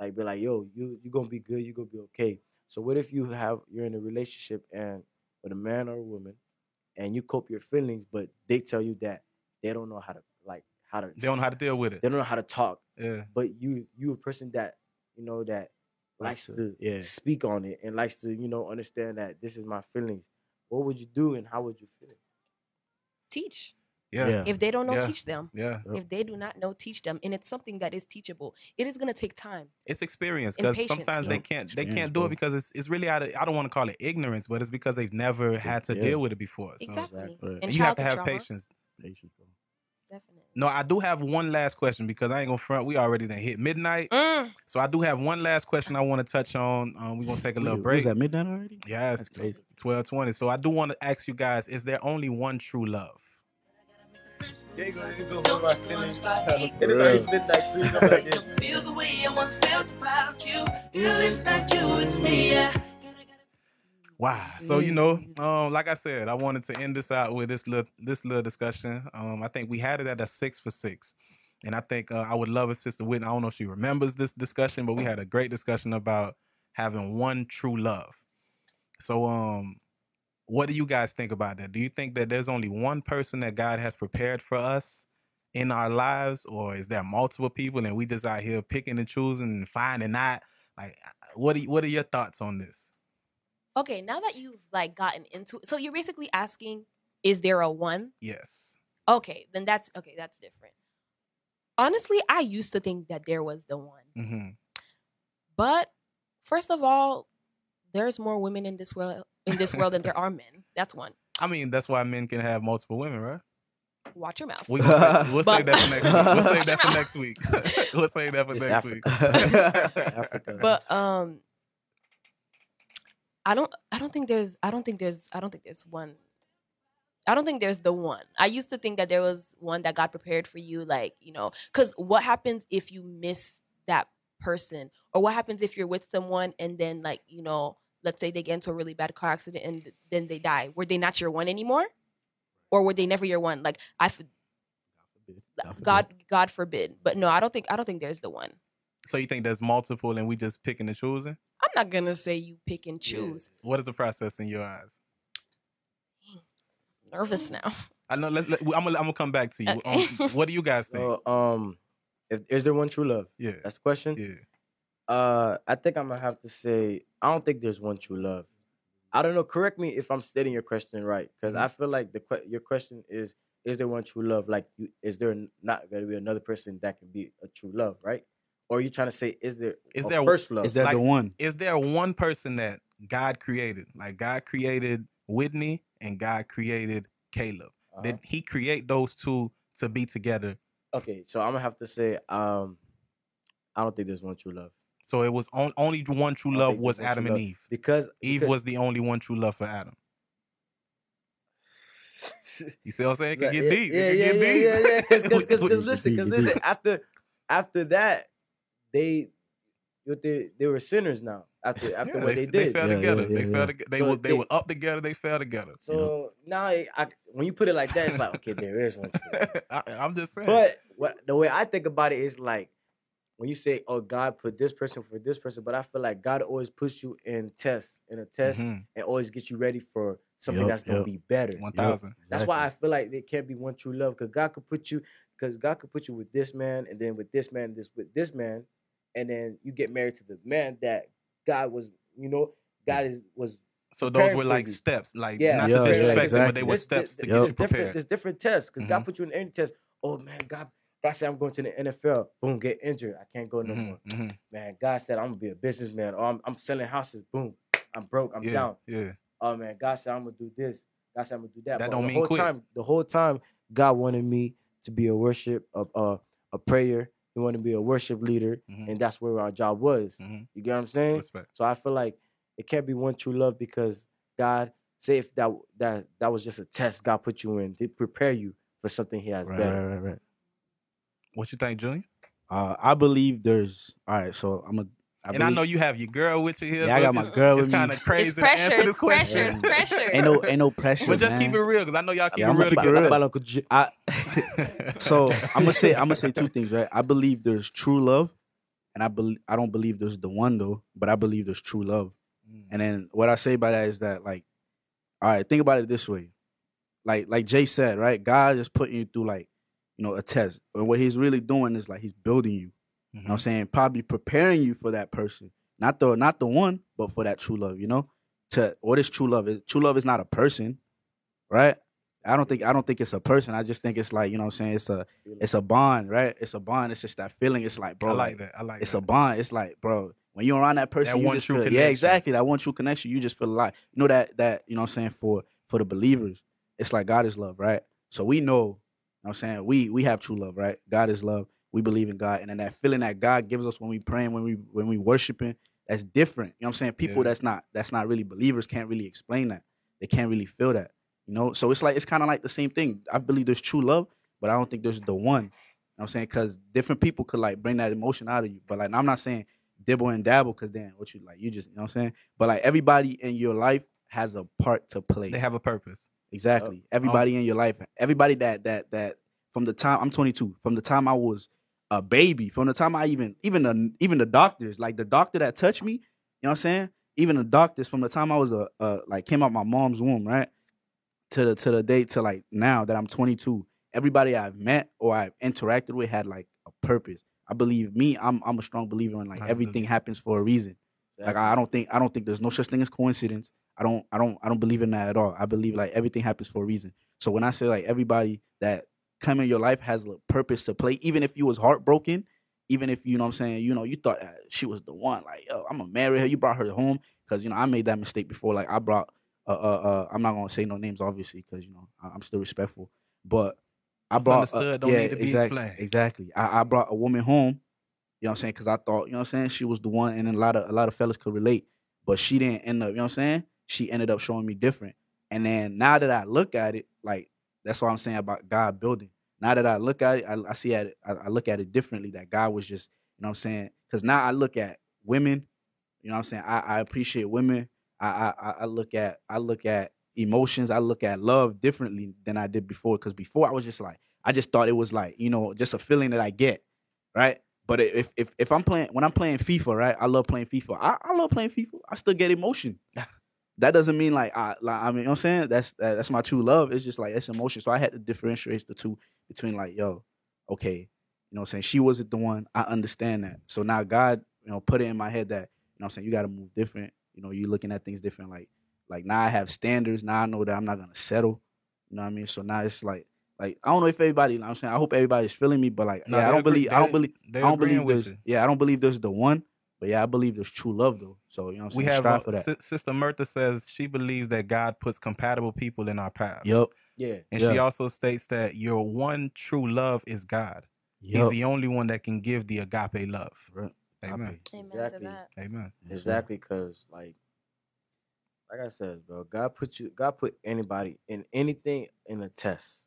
like be like, yo, you you gonna be good, you gonna be okay. So what if you have you're in a relationship and with a man or a woman, and you cope your feelings, but they tell you that they don't know how to like how to They don't know how to deal with it. they don't know how to talk, Yeah. but you you a person that you know that likes Likes to to- yeah. speak on it and likes to you know understand that this is my feelings. What would you do and how would you feel? Teach. Yeah. Yeah. If they don't know, Yeah. teach them. Yeah. If they do not know, teach them. And it's something that is teachable. It is gonna take time. It's experience And because patience, sometimes they can't they can't do bro. it because it's it's really out of I don't want to call it ignorance, but it's because they've never had to yeah. deal with it before. So Exactly. Exactly. And and you have to have trauma. patience. Patience, bro. Definitely. No, I do have one last question because I ain't gonna front. We already done hit midnight, Mm. so I do have one last question I want to touch on. Um, we're gonna take a little Wait, break. Was at midnight already? Yeah, That's it's twelve twenty. So I do want to ask you guys: Is there only one true love? They go, you go, Don't you understand? It is already midnight too. so like this. Don't feel the way I once felt about you. Girl, it's not you, it's me. Yeah. Wow. So you know, um, like I said, I wanted to end this out with this little this little discussion. Um, I think we had it at a six for six, and I think uh, I would love if Sister Whitney. I don't know if she remembers this discussion, but we had a great discussion about having one true love. So, um, what do you guys think about that? Do you think that there's only one person that God has prepared for us in our lives, or is there multiple people and we just out here picking and choosing and finding not? Like, what are what are your thoughts on this? Okay, now that you've like gotten into it, so you're basically asking, is there a one? Yes. Okay, then that's okay, that's different. Honestly, I used to think that there was the one. hmm But first of all, there's more women in this world in this world than there are men. That's one. I mean, that's why men can have multiple women, right? Watch your mouth. We gonna say, we'll save that for next week. We'll save that for next week. we'll save that for It's next. Africa. Africa. but um I don't I don't think there's I don't think there's I don't think there's one I don't think there's the one. I used to think that there was one that got prepared for you like, you know, cuz what happens if you miss that person or what happens if you're with someone and then like, you know, let's say they get into a really bad car accident and then they die. Were they not your one anymore? Or were they never your one? Like I f- forbid. God God forbid. But no, I don't think I don't think there's the one. So you think there's multiple and we just picking and choosing? I'm not going to say you pick and Yeah. choose. What is the process in your eyes? Nervous now. I know. Let, let, I'm gonna I'm gonna come back to you. Okay. Um, what do you guys think? So, um, if is there one true love? yeah. That's the question. Yeah. Uh, I think I'm gonna have to say I don't think there's one true love. I don't know. Correct me if I'm stating your question right, because Mhm. I feel like the your question is: Is there one true love? Like, you, is there not going to be another person that can be a true love, right? Or are you trying to say, is there Is a there- first love? Is that the Like- one? Is there one person that God created? Like God created Whitney and God created Caleb. Uh-huh. Did He create those two to be together? Okay, so I'm gonna have to say, um, I don't think there's one true love So it was on, only one true love was Adam and love. Eve. because Eve because- was the only one true love for Adam. You see what I'm saying? It can get yeah, deep. Yeah, yeah, yeah, yeah, yeah. Because, because, because, listen, because listen. After, after that, they, they, they were sinners now. After, after Yeah, what they, they, did. fell Yeah, together. yeah, they yeah, fell together. They So were they they- were up together. They fell together. So now, I, I, when you put it like that, it's like okay, there is one. I, I'm just saying. But what the way I think about it is like when you say, "Oh, God put this person for this person," but I feel like God always puts you in tests, in a test, Mhm. and always gets you ready for something Yup, that's gonna yup. be better. one thousand. That's why I feel like there can't be one true love because God could put you because God could put you with this man and then with this man, this with this man, and then you get married to the man that God was, you know, God is was So those were like you. steps, like Yeah, not Yeah, to yeah, disrespect them, but they were There's- steps to there's- get you there's different prepared. there's different tests because God Mhm. put you in any test. Oh man, God, God said I'm going to the NFL. Boom, get injured. I can't go no Mhm, more. mhm. Man, God said I'm gonna be a businessman. Or I'm, I'm selling houses. Boom, I'm broke. I'm Yeah, down. yeah. oh man, God said I'm gonna do this. God said I'm gonna do that. That But don't the mean whole quit. time, the whole time, God wanted me to be a worship, a a, a prayer. He wanted to be a worship leader, Mhm, and that's where our job was. mhm. You get what I'm saying? Respect. So I feel like it can't be one true love because God, say if that that that was just a test God put you in to prepare you for something He has Right, better. right, right, right. What you think, Junior? Uh, I believe there's. All right, so I'm a. I and I know you have your girl with you here. Yeah, I got my it's- girl with me. kind of crazy It's to pressure. answer this It's pressure. It's pressure. Ain't no, ain't no pressure. But just man. keep it real, because I know y'all keep Yeah, it I'ma real keep it together. real. About Uncle J- I so I'm gonna say I'm gonna say two things, right? I believe there's true love, and I believe I don't believe there's the one though, but I believe there's true love. And then what I say by that is that like, all right, think about it this way, like like Jay said, right? God is putting you through like, you know, a test, and what He's really doing is like He's building you. You know what I'm mm-hmm. saying? Probably preparing you for that person. Not the not the one, but for that true love, you know? To what is true love? True love is not a person, right? I don't think I don't think it's a person. I just think it's like, you know what I'm saying? It's a it's a bond, right? It's a bond. It's just that feeling. It's like, bro, I like that. I like it's that. a bond. It's like, bro, when you're around that person, That you one just true feel, yeah, exactly. That one true connection. You just feel alive. You know that that you know what I'm saying for for the believers, it's like God is love, right? So we know, you know what I'm saying we we have true love, right? God is love. We believe in God, and then that feeling that God gives us when we praying, when we when we worshiping, that's different. You know what I'm saying? People Yeah. that's not that's not really believers can't really explain that. They can't really feel that. You know, so it's like it's kind of like the same thing. I believe there's true love, but I don't think there's the one. You know what I'm saying? Because different people could like bring that emotion out of you. But like I'm not saying dibble and dabble because then what you like you just you know what I'm saying? But like everybody in your life has a part to play. They have a purpose. Exactly. Everybody in your life, everybody that that that from the time I'm 22, from the time I was a baby, from the time I even even the even the doctors, like the doctor that touched me, you know what I'm saying? Even the doctors from the time I was a, a like came out my mom's womb, right? To the to the date to like now that I'm 22, everybody I've met or I've interacted with had like a purpose. I believe me, I'm I'm a strong believer in like everything happens for a reason. Like I don't think I don't think there's no such thing as coincidence. I don't I don't I don't believe in that at all. I believe like everything happens for a reason. So when I say like everybody that come in your life has a purpose to play, even if you was heartbroken, even if you know what I'm saying, you know, you thought she was the one, like, yo, I'm gonna marry her. You brought her home. Cause you know, I made that mistake before. Like I brought uh uh, uh I'm not gonna say no names obviously, because you know, I- I'm still respectful. But I brought uh, yeah, need to be exactly, exactly. I, I brought a woman home, you know what I'm saying? Cause I thought, you know what I'm saying, she was the one and then a lot of a lot of fellas could relate. But she didn't end up, you know what I'm saying? She ended up showing me different. And then now that I look at it, like that's what I'm saying about God building. Now that I look at it, I, I see at it, I, I look at it differently. That God was just, you know what I'm saying? Because now I look at women, you know what I'm saying? I, I appreciate women. I, I I- look at I look at emotions. I look at love differently than I did before. Because before I was just like, I just thought it was like, you know, just a feeling that I get, right? But if if if I'm playing when I'm playing FIFA, right? I love playing FIFA. I, I love playing FIFA. I still get emotion. that doesn't mean like I like I mean, you know what I'm saying? That's that, that's my true love. It's just like it's emotion. So I had to differentiate the two between like, yo, okay, you know what I'm saying? She wasn't the one. I understand that. So now God, you know, put it in my head that, you know what I'm saying, you gotta move different. You know, you looking at things different. Like Like now I have standards. Now I know that I'm not gonna settle. You know what I mean? So now it's like like I don't know if everybody. You know what I'm saying I hope everybody's feeling me, but like No, yeah, I don't agree- believe. I don't believe. I don't believe there's. Yeah, I don't believe there's the one. But yeah, I believe there's true love though. So you know what I'm We have strive uh, for that. Si- Sister Murtha says she believes that God puts compatible people in our path. Yep. Yeah. And she also states that your one true love is God. Yep. He's the only one that can give the agape love. Right. Amen. Amen Exactly. to that. Amen. Exactly, cause like, like I said, bro, God put you, God put anybody in anything in a test.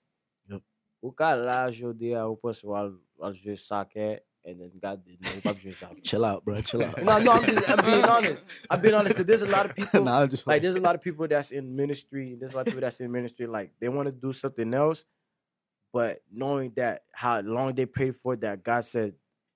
Yep. O cara lá ajudei o pessoal a jouer soccer, and then God didn't know about jouer soccer. Chill out, bro. Chill out. No, no, I'm just, I'm being honest. I'm being honest, there's a lot of people, nah, I'm just like, there's a lot of people that's in ministry. There's a lot of people that's in ministry, like they want to do something else, but knowing that how long they prayed for that, God said,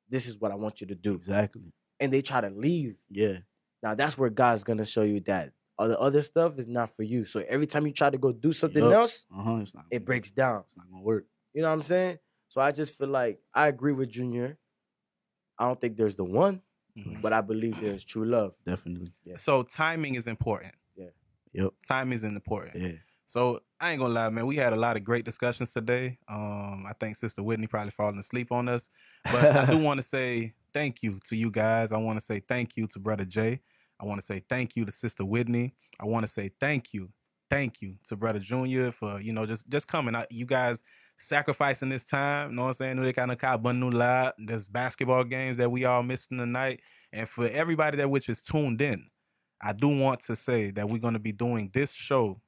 "This is what I want you to do," exactly. and they try to leave. Yeah. Now that's where God's gonna show you that all the other stuff is not for you. So every time you try to go do something Yup. else, Uh huh. It's not. it breaks down. It's not gonna work. You know what I'm saying? So I just feel like I agree with Junior. I don't think there's the one, Mhm. but I believe there's true love. Definitely. Yeah. So timing is important. Yeah. Yep. Timing is important. Yeah. So I ain't gonna lie, man. We had a lot of great discussions today. Um, I think Sister Whitney probably falling asleep on us, but I do want to say thank you to you guys. I want to say thank you to Brother Jay. I want to say thank you to Sister Whitney. I want to say thank you, thank you to Brother Junior for you know just just coming. I, you guys sacrificing this time. You know what I'm saying? They kind of caught lot. There's basketball games that we all missing tonight, and for everybody that which is tuned in, I do want to say that we're going to be doing this show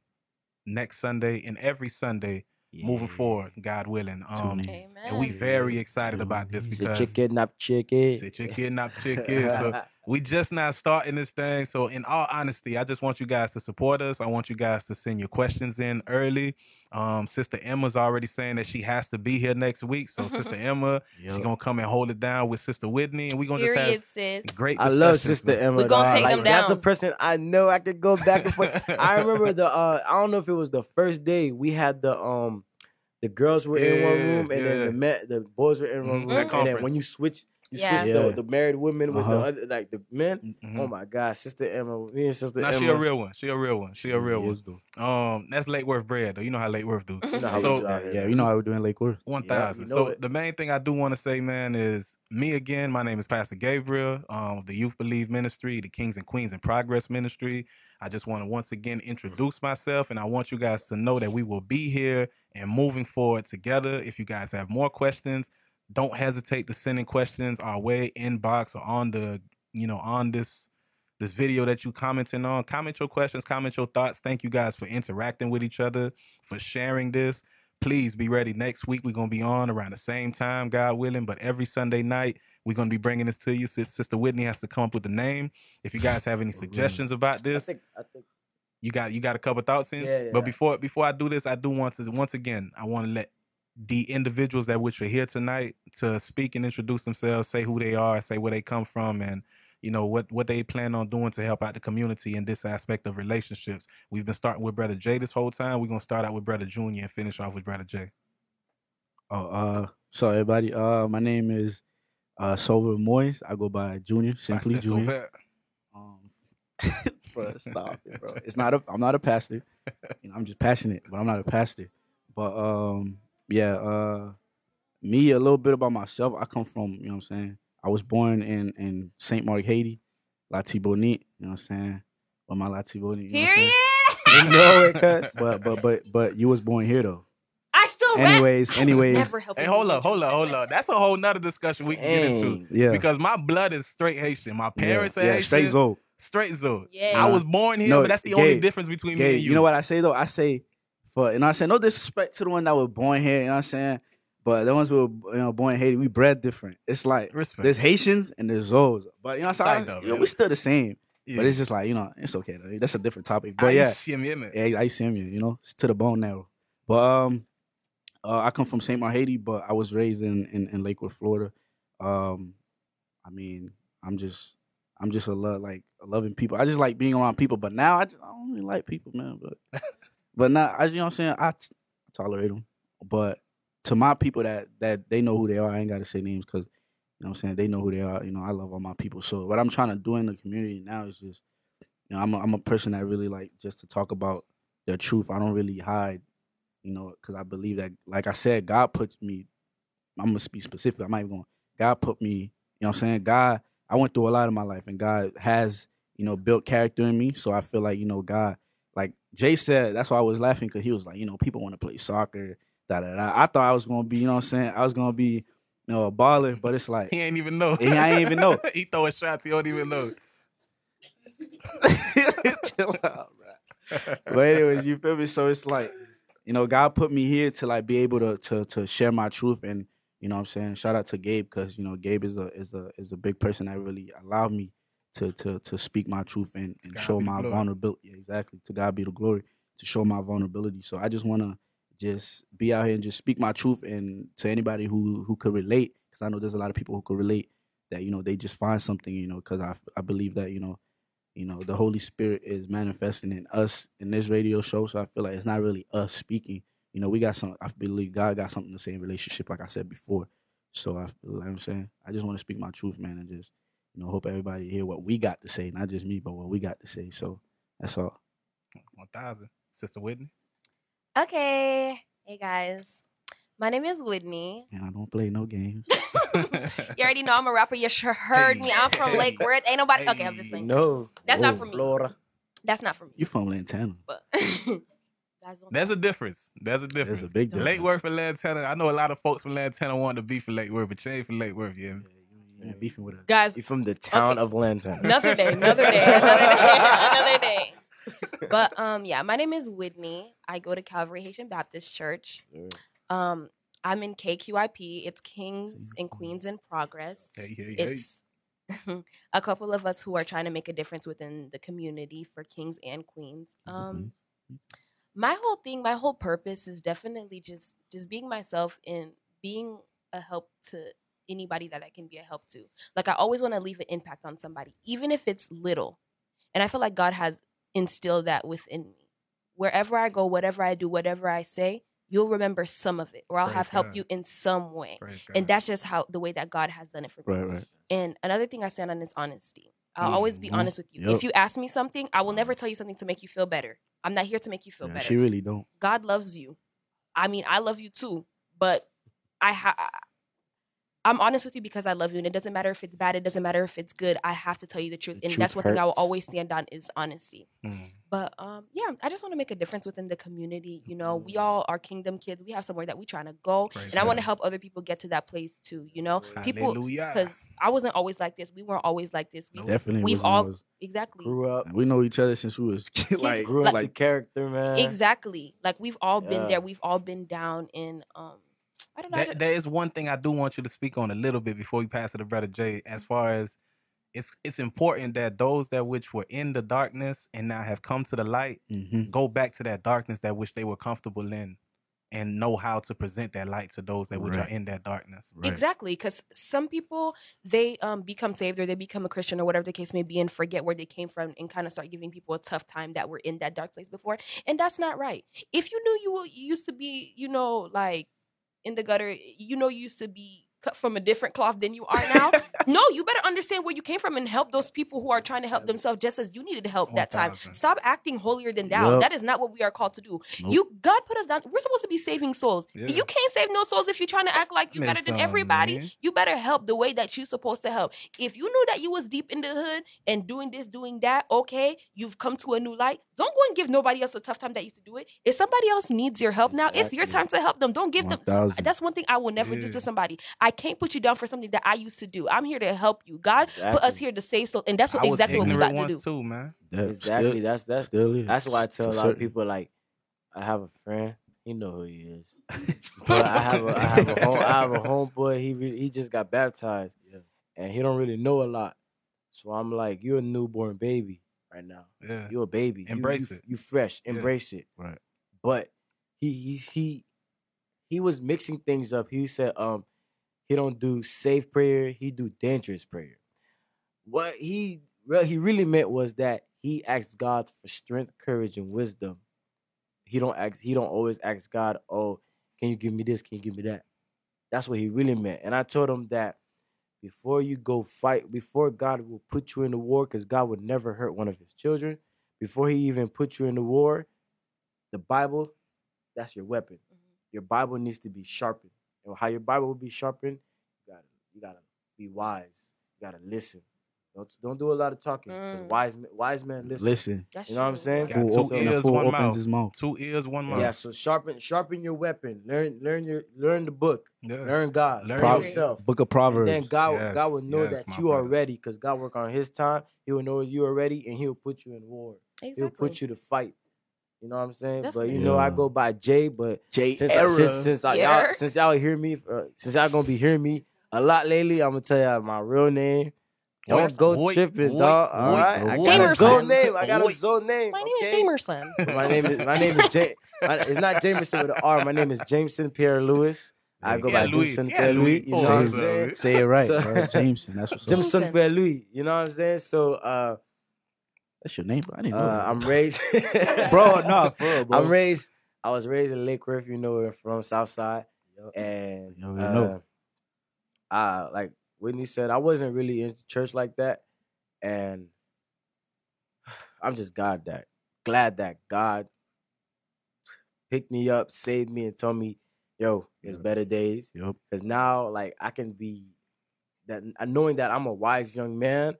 next Sunday and every Sunday moving forward, God willing. Tune Um, in. And we very excited about this Tune in. It's a because chicken, not chicken. it's a chicken, not chicken. So we just not starting this thing. So in all honesty, I just want you guys to support us. I want you guys to send your questions in early. Um, Sister Emma's already saying that she has to be here next week. So Sister Emma, she's gonna come and hold it down with Sister Whitney, and we're gonna just have sis. great. I love Sister man. Emma. We're gonna dog. take like, them That's a person I know I could go back and forth. I remember the uh I don't know if it was the first day we had the um the girls were in one room and yeah. then the men the boys were in one Mhm, room that and then when you switch you Yeah. switch Yeah. the, the married women with the Uh-huh. other like the men. Mhm. Oh my god, Sister Emma, me and Sister Nah, Emma. she a real one. She a real one. She a real He one. is, though. Um, that's Lake Worth bread though. You know how Lake Worth do. You know how So- we do out here. Yeah, you know how we're doing Lake Worth. One Yeah, thousand. you know so it. the main thing I do want to say, man, is me again. My name is Pastor Gabriel, um, of the Youth Believe Ministry, the Kings and Queens in Progress Ministry. I just want to once again introduce myself, and I want you guys to know that we will be here and moving forward together. If you guys have more questions, don't hesitate to send in questions our way, inbox or on the, you know, on this this video that you commenting on. Comment your questions, comment your thoughts. Thank you guys for interacting with each other, for sharing this please be ready next week we're going to be on around the same time god willing but every sunday night we're going to be bringing this to you sister whitney has to come up with the name if you guys have any suggestions about I this think I think you got you got a couple thoughts in Yeah, but yeah. before before i do this i do want to once again i want to let the individuals that which are here tonight to speak and introduce themselves say who they are say where they come from and you know what what they plan on doing to help out the community in this aspect of relationships we've been starting with brother jay this whole time we're going to start out with brother junior and finish off with brother jay Oh, uh, so everybody, uh, my name is uh Silver Moyes. I go by Junior, simply Junior. Sauvert. Um, bro, stop it, bro. It's not a. I'm not a pastor. You know, I'm just passionate, but I'm not a pastor. But um, yeah. Uh, me a little bit about myself. I come from. You know what I'm saying. I was born in in Saint Mark, Haiti, Latibonite. You know what I'm saying. But my Latibonite. You know what I'm Period. saying? you know it, cuz. But but but but you was born here though. I still rap. Anyways, anyways, Hey, hold get up, hold your up, hold rap. up. That's a whole nother discussion we can get into. Yeah. Because my blood is straight Haitian. My parents yeah, are yeah, Haitian. straight Zoe. Straight Zoe. Yeah. I was born here, No, but that's the only difference between me and you. you know what I say though? I say for and I say no disrespect to the one that was born here, you know what I'm saying? But the ones who were you know born in Haiti, we bred different. It's like Respect. there's Haitians and there's Zoes. But you know what I'm saying? though, You know, we still the same. yeah. But it's just like, you know, it's okay though. That's a different topic. But I yeah, see him, yeah, man. yeah, I see him, you know, it's to the bone now. But um uh, I come from St. Mark, Haiti, but I was raised in, in, in Lake Worth, Florida. Um, I mean, I'm just I'm just a love like a loving people. I just like being around people. But now I, just, I don't really like people, man. But but not, I, you know what I'm saying. I, tolerate them. But to my people that that they know who they are, I ain't got to say names because you know what I'm saying they know who they are. You know, I love all my people. So what I'm trying to do in the community now is just you know, I'm a, I'm a person that really like just to talk about the truth. I don't really hide, you know, because I believe that, like I said, God put me. I'm gonna speak specific. I'm not even going. God put me. You know, what I'm saying God. I went through a lot in my life, and God has, you know, built character in me. So I feel like, you know, God, Jay said, that's why I was laughing because he was like, you know, people want to play soccer. Da, da, da. I thought I was gonna be, you know, what I'm saying, I was gonna be, you know, a baller, but it's like He ain't even know. He ain't even know. he throwing shots. He don't even know. Chill out, bro. But anyways, you feel me? So it's like, you know, God put me here to like be able to to to share my truth and you know what I'm saying? Shout out to Gabe because you know Gabe is a is a is a big person that really allowed me to to to speak my truth and, and show my vulnerability. Yeah, exactly. To God be the glory to show my vulnerability. So I just wanna just be out here and just speak my truth and to anybody who who could relate because I know there's a lot of people who could relate that you know they just find something you know because I I believe that you know you know the Holy Spirit is manifesting in us in this radio show so I feel like it's not really us speaking you know we got some I believe God got something to say in relationship like I said before so I feel like I'm saying I just want to speak my truth man and just you know hope everybody hear what we got to say not just me but what we got to say so that's all One thousand. Sister Whitney. Okay. Hey guys. My name is Whitney. and I don't play no games You already know I'm a rapper. You sure heard me. I'm from Lake Worth. Ain't nobody. Okay, I'm just playing. No, That's not Whoa, for me. Flora. That's not for me. you from Lantana But guys, There's a difference. There's a difference. there's a big difference Lake Worth and Lantana. I know a lot of folks from Lantana want to be for Lake Worth, but you ain't for Lake Worth, yeah. Yeah, you- you ain't beefing with us guys. you're from the town Okay. of Lantana. Another day. Another day. Another day. Another day. But um, yeah, my name is Whitney. I go to Calvary Haitian Baptist Church. Um, I'm in KQIP. It's Kings and Queens in Progress. Hey, hey, hey. It's a couple of us who are trying to make a difference within the community for kings and queens. Um, my whole thing, my whole purpose is definitely just just being myself and being a help to anybody that I can be a help to. Like I always want to leave an impact on somebody, even if it's little. And I feel like God has instilled that within me. Wherever I go, whatever I do, whatever I say, you'll remember some of it, or I'll Praise have helped God. you in some way. Praise And God. that's just how the way that God has done it for me. right right And another thing I stand on is honesty. I'll mm, always be honest with you. Yep. If you ask me something, I will never mm. tell you something to make you feel better. I'm not here to make you feel Yeah, better. she really don't God loves you. I mean, I love you too, but I ha- I'm honest with you because I love you, and it doesn't matter if it's bad. It doesn't matter if it's good. I have to tell you the truth, The and truth that's one thing I will always stand on is honesty. Mm. But um, yeah, I just want to make a difference within the community. You know, Mm. we all are kingdom kids. We have somewhere that we're trying to go, Praise and I want to help other people get to that place too. You know, people because I wasn't always like this. We weren't always like this. We, definitely we've all exactly Grew up, we know each other since we was like grew up Like- to character, man. exactly like we've all been there. We've all been down in um. I don't know. I There- there is one thing I do want you to speak on a little bit before we pass it to Brother Jay. As far as it's it's important that those that which were in the darkness and now have come to the light Mhm. go back to that darkness that which they were comfortable in and know how to present that light to those that which are in that darkness. Right. Exactly, because some people they um become saved or they become a Christian or whatever the case may be and forget where they came from and kind of start giving people a tough time that were in that dark place before, and that's not right. If you knew you, were, you used to be, you know, like in the gutter, you know, you used to be cut from a different cloth than you are now. no, you better understand where you came from and help those people who are trying to help themselves just as you needed help that time. 1000. Stop acting holier than thou. Yup. That is not what we are called to do. Nope. You God put us down. We're supposed to be saving souls. Yeah. You can't save no souls if you're trying to act like you're better than everybody. man. You better help the way that you're supposed to help. If you knew that you was deep in the hood and doing this, doing that, okay, you've come to a new light. Don't go and give nobody else a tough time that used to do it. If somebody else needs your help now, it's your time to help them. Don't give them. 1000. That's one thing I will never do to somebody. I can't put you down for something that I used to do. I'm here to help you. God put us here to save souls, and that's what exactly what we ignorant got to do. too, man. Yeah, Exactly. still- that's that's still that's why I tell a To lot of people like I have a friend. He know who he is. But I have a I have a home, I have a homeboy. He re- he just got baptized. Yeah. And he don't really know a lot. So I'm like, you're a newborn baby right now. Yeah. You're a baby. Embrace you, it. You fresh. Yeah. Embrace it. Right. But he he's he he was mixing things up. He said um he don't do safe prayer. He do dangerous prayer. What he he really meant was that he asks God for strength, courage, and wisdom. He don't ask. He don't always ask God, "Oh, can you give me this? Can you give me that?" That's what he really meant. And I told him that before you go fight, before God will put you in the war, because God would never hurt one of his children, before he even put you in the war, the Bible, that's your weapon. Mm-hmm. Your Bible needs to be sharpened. And how your Bible will be sharpened, you gotta you gotta be wise. You gotta listen. Don't don't do a lot of talking. Because Mm. wise men wise men listen. Listen. That's You know what I'm saying? Got Fool two open- ears, one opens mouth. his mouth. Two ears, one mouth. Yeah, so sharpen sharpen your weapon. Learn learn your learn the book. Yeah. Learn God. Learn Learn your- yourself. Book of And Proverbs. then God, will- God will know yes, that my you are ready because God work on His time. He will know you are ready, and He'll put you in war. Exactly. He'll put you to fight. You know what I'm saying? But you know, I go by Jay. But Jay since, era. since, since I, y'all since y'all hear me, uh, since y'all gonna be hearing me a lot lately, I'm gonna tell y'all my real name. Don't Wait, go wait, tripping, wait, dog. All wait, right, I wait. got a Jamerson. zone name. I got a Wait. zone name. My name okay? is Jamerson. my name is my name is James. It's not Jameson with an R. My name is Jameson Pierre Louis. I go by Louis. Jameson Yeah, Pierre Louis. Louis. You know Oh, what I'm uh, saying? Say it right, So- bro. Jameson. That's what's. Jameson Jameson. Pierre Louis. You know what I'm saying? So uh, That's your name, bro. I didn't know uh that. I'm raised bro, nah, for real, bro. I'm raised I was raised in Lake Worth, you know, we're from South Side. Yup. And You already uh, know. I like Whitney said, I wasn't really into church like that. And I'm just God that glad that God picked me up, saved me, and told me, yo, there's Yes. better days. Yup. Because now, like, I can be that knowing that I'm a wise young man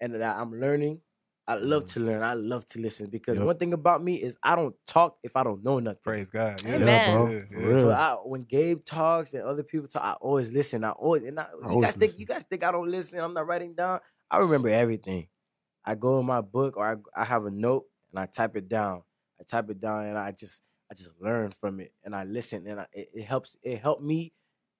and that I'm learning. I love Mhm. to learn. I love to listen because Yup. one thing about me is I don't talk if I don't know nothing. Praise God. Yeah, Amen. Yeah, bro. Yeah, For yeah. real. So I, when Gabe talks and other people talk, I always listen. I always and I, you always guys think you guys think I don't listen. I'm not writing down. I remember everything. I go in my book or I, I have a note and I type it down. I type it down and I just I just learn from it and I listen and I, it, it helps it helped me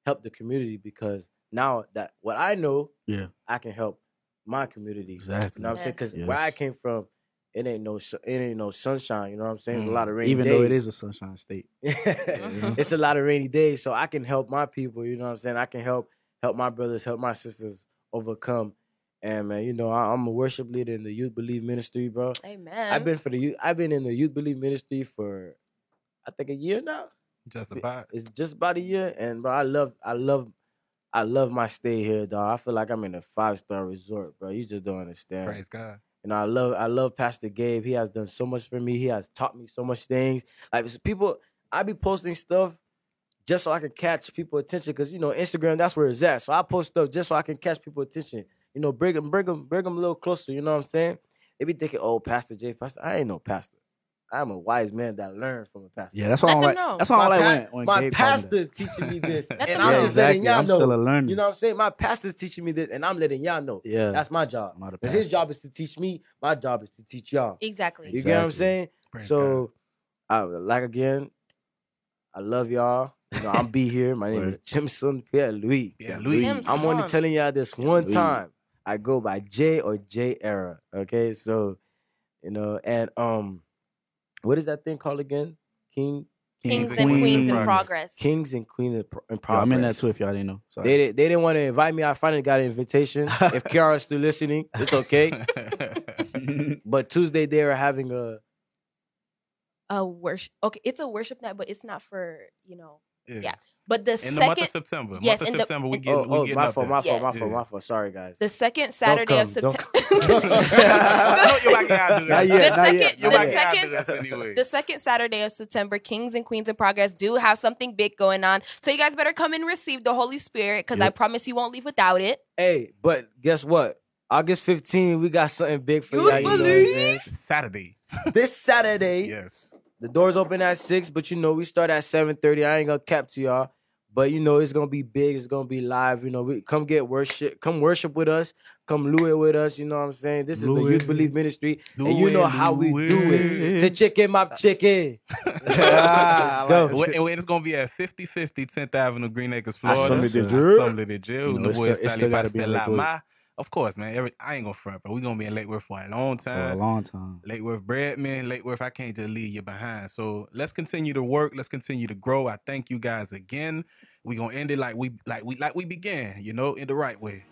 help the community because now that what I know Yeah. I can help my community. Exactly. You know what I'm saying? Yes. Because where I came from, it ain't no it ain't no sunshine. You know what I'm saying? It's a lot of rainy Even days. though it is a sunshine state. Mhm. it's a lot of rainy days, so I can help my people. You know what I'm saying? I can help help my brothers, help my sisters overcome. And man, you know, I, I'm a worship leader in the Youth Believe Ministry, bro. Amen. I've been for the youth. I've been in the Youth Believe Ministry for, I think, a year now. Just about. It's just about a year, and bro, I love, I love, I love my stay here, dog. I feel like I'm in a five star resort, bro. You just don't understand. Praise God. You know, I love I love Pastor Gabe. He has done so much for me. He has taught me so much things. Like people, I be posting stuff just so I can catch people attention. Cause you know, Instagram, that's where it's at. So I post stuff just so I can catch people attention. You know, bring them, bring them, bring them a little closer. You know what I'm saying? They be thinking, oh, Pastor J, Pastor. I ain't no pastor. I'm a wise man that learned from a pastor. Yeah, that's why I don't like. know. That's why I My like pa- when, when my Gabe pastor teaching me this, and them I'm know. just letting y'all I'm know. still a learner. You know what I'm saying? My pastor's teaching me this, and I'm letting y'all know. yeah, That's my job. I'm not a But his job is to teach me. My job is to teach y'all. exactly. You get what I'm saying? Praise so, I, like again, I love y'all. You know, I'm be here. My name is Word. Jimson Pierre Louis. Yeah, Louis. Him I'm only telling y'all this one Louis. time. I go by J or JayEra. Okay, so you know, and um, what is that thing called again? King, Kings and and Queens queens in in progress. progress. Kings and Queens in, pro- in Yo, progress. I'm in that too. If y'all didn't know, Sorry. They didn't. They didn't want to invite me. I finally got an invitation. if Kiara's still listening, it's okay. But Tuesday they are having a A worship. Okay, it's a worship night, but it's not for you know. yeah. Yeah. But the In the month second, of September. Yes, month in of the- we get oh, we oh getting my up fault, there. my fault, Yes. my fault, Yeah. my fault. Sorry guys. the second Saturday of come, don't September. I know you like how to do that. Not yet, The not second- yet. You the not like yet. how to second- do this anyway. The second Saturday of September, Kings and Queens in Progress do have something big going on. So you guys better come and receive the Holy Spirit because I Yep. promise you won't leave without it. Hey, but guess what? August 15, we got something big for You y'all. You know what I'm saying? Saturday. This Saturday, Yes. the doors open at six, but you know we start at 7:30. I ain't gonna cap to y'all, but you know it's gonna be big. It's gonna be live. You know, we come get worship, come worship with us, come lure with us. You know what I'm saying? This is the Youth Believe Ministry, and you know how we do lure. it. Say chicken, my chicken. Ah, Let's go. like Wait, wait, it's gonna be at 5050 10th Avenue, Green Acres, Florida. Assembly de Assembly Dieu. Assembly de Dieu. You know, the it's boy still- it's still gotta be in Pastel Lake Worth. Of course, man. Every, I ain't gonna front, but we gonna be in Lake Worth for a long time. for a long time. Lake Worth bred, man. Lake Worth, I can't just leave you behind. So let's continue to work. Let's continue to grow. I thank you guys again we gonna end it like we like we like we began, you know, in the right way.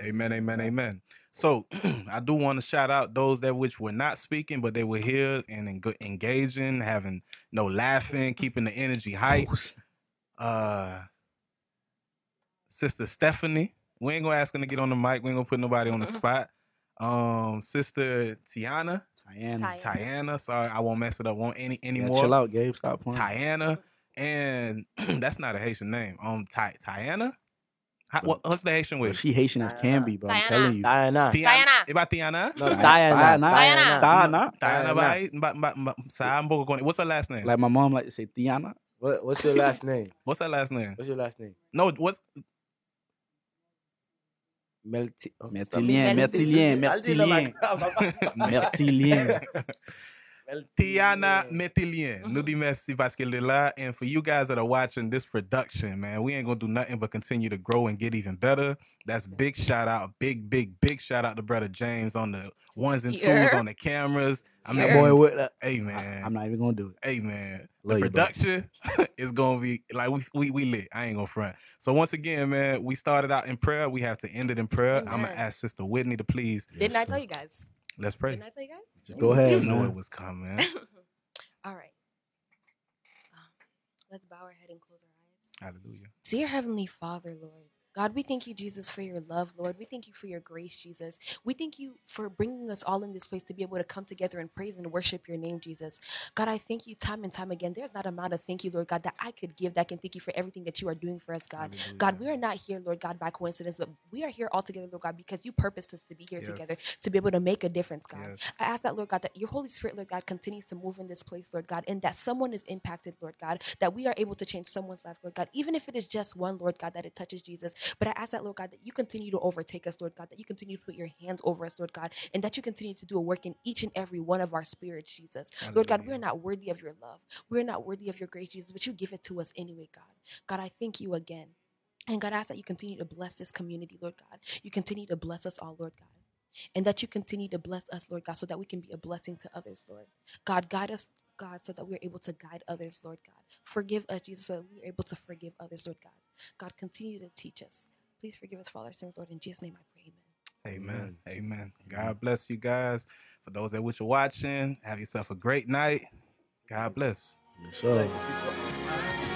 Amen, amen, amen. So I do want to shout out those that which were not speaking, but they were here and en- engaging, having no laughing, keeping the energy high. Uh, Sister Stephanie, we ain't gonna ask her to get on the mic. We ain't gonna put nobody on the spot. Um, Sister Tiana, Tiana. Tiana. Sorry, I won't mess it up. Won't any Yeah, anymore. chill out, Gabe. Stop playing. Tiana, and that's not a Haitian name. Um, Ty Tiana. How, what, what's the Haitian Bro, with? she Haitian as can be, bro. I'm Diana. telling you. Diana. Diana. Iba Tiana? No, Diana. Diana. Diana. Diana. Diana What's her last name? Like my mom like to say Tiana. What, what's your last name? What's her last name? What's your last name? No, what's Melti. Oh, Mertilien, Melti- Mertilien, Mertilien. Mertilien. Tiana Mertilien. Mm-hmm. Nous dit merci parce qu'elle est là. And for you guys that are watching this production, man, we ain't gonna do nothing but continue to grow and get even better. That's big shout out, big, big, big shout out to brother James on the ones and twos Yeah. on the cameras. I mean, That boy with that. Uh, hey man, I'm not even gonna do it. hey man, Love the you, production is gonna be like we, we we lit. I ain't gonna front. So once again, man, we started out in prayer. We have to end it in prayer. I'm gonna ask Sister Whitney to please Didn't I tell you guys? Let's pray. Didn't I tell you guys? Just go ahead, You know it was coming. All right. Um, let's bow our head and close our eyes. Hallelujah. Dear Heavenly Father, Lord, God, we thank you, Jesus, for your love, Lord. We thank you for your grace, Jesus. We thank you for bringing us all in this place to be able to come together and praise and worship your name, Jesus. God, I thank you time and time again. There's not a amount of thank you, Lord God, that I could give that can thank you for everything that you are doing for us, God. God, we are not here, Lord God, by coincidence, but we are here all together, Lord God, because you purposed us to be here together to be able to make a difference, God. Yes. I ask that, Lord God, that your Holy Spirit, Lord God, continues to move in this place, Lord God, and that someone is impacted, Lord God, that we are able to change someone's life, Lord God, even if it is just one, Lord God, that it touches Jesus. But I ask that, Lord God, that you continue to overtake us, Lord God, that you continue to put your hands over us, Lord God, and that you continue to do a work in each and every one of our spirits, Jesus. Lord God, we're not worthy of your love. We're not worthy of your grace, Jesus, but you give it to us anyway, God. God, I thank you again. And God, I ask that you continue to bless this community, Lord God. You continue to bless us all, Lord God. And that you continue to bless us, Lord God, so that we can be a blessing to others, Lord. God, guide us, God, so that we're able to guide others, Lord God. Forgive us, Jesus, so that we're able to forgive others, Lord God. God, continue to teach us. Please forgive us for all our sins, Lord. In Jesus' name I pray, amen. Amen. Amen. God bless you guys. For those that which are watching, have yourself a great night. God bless. Yes, sir. Thank you.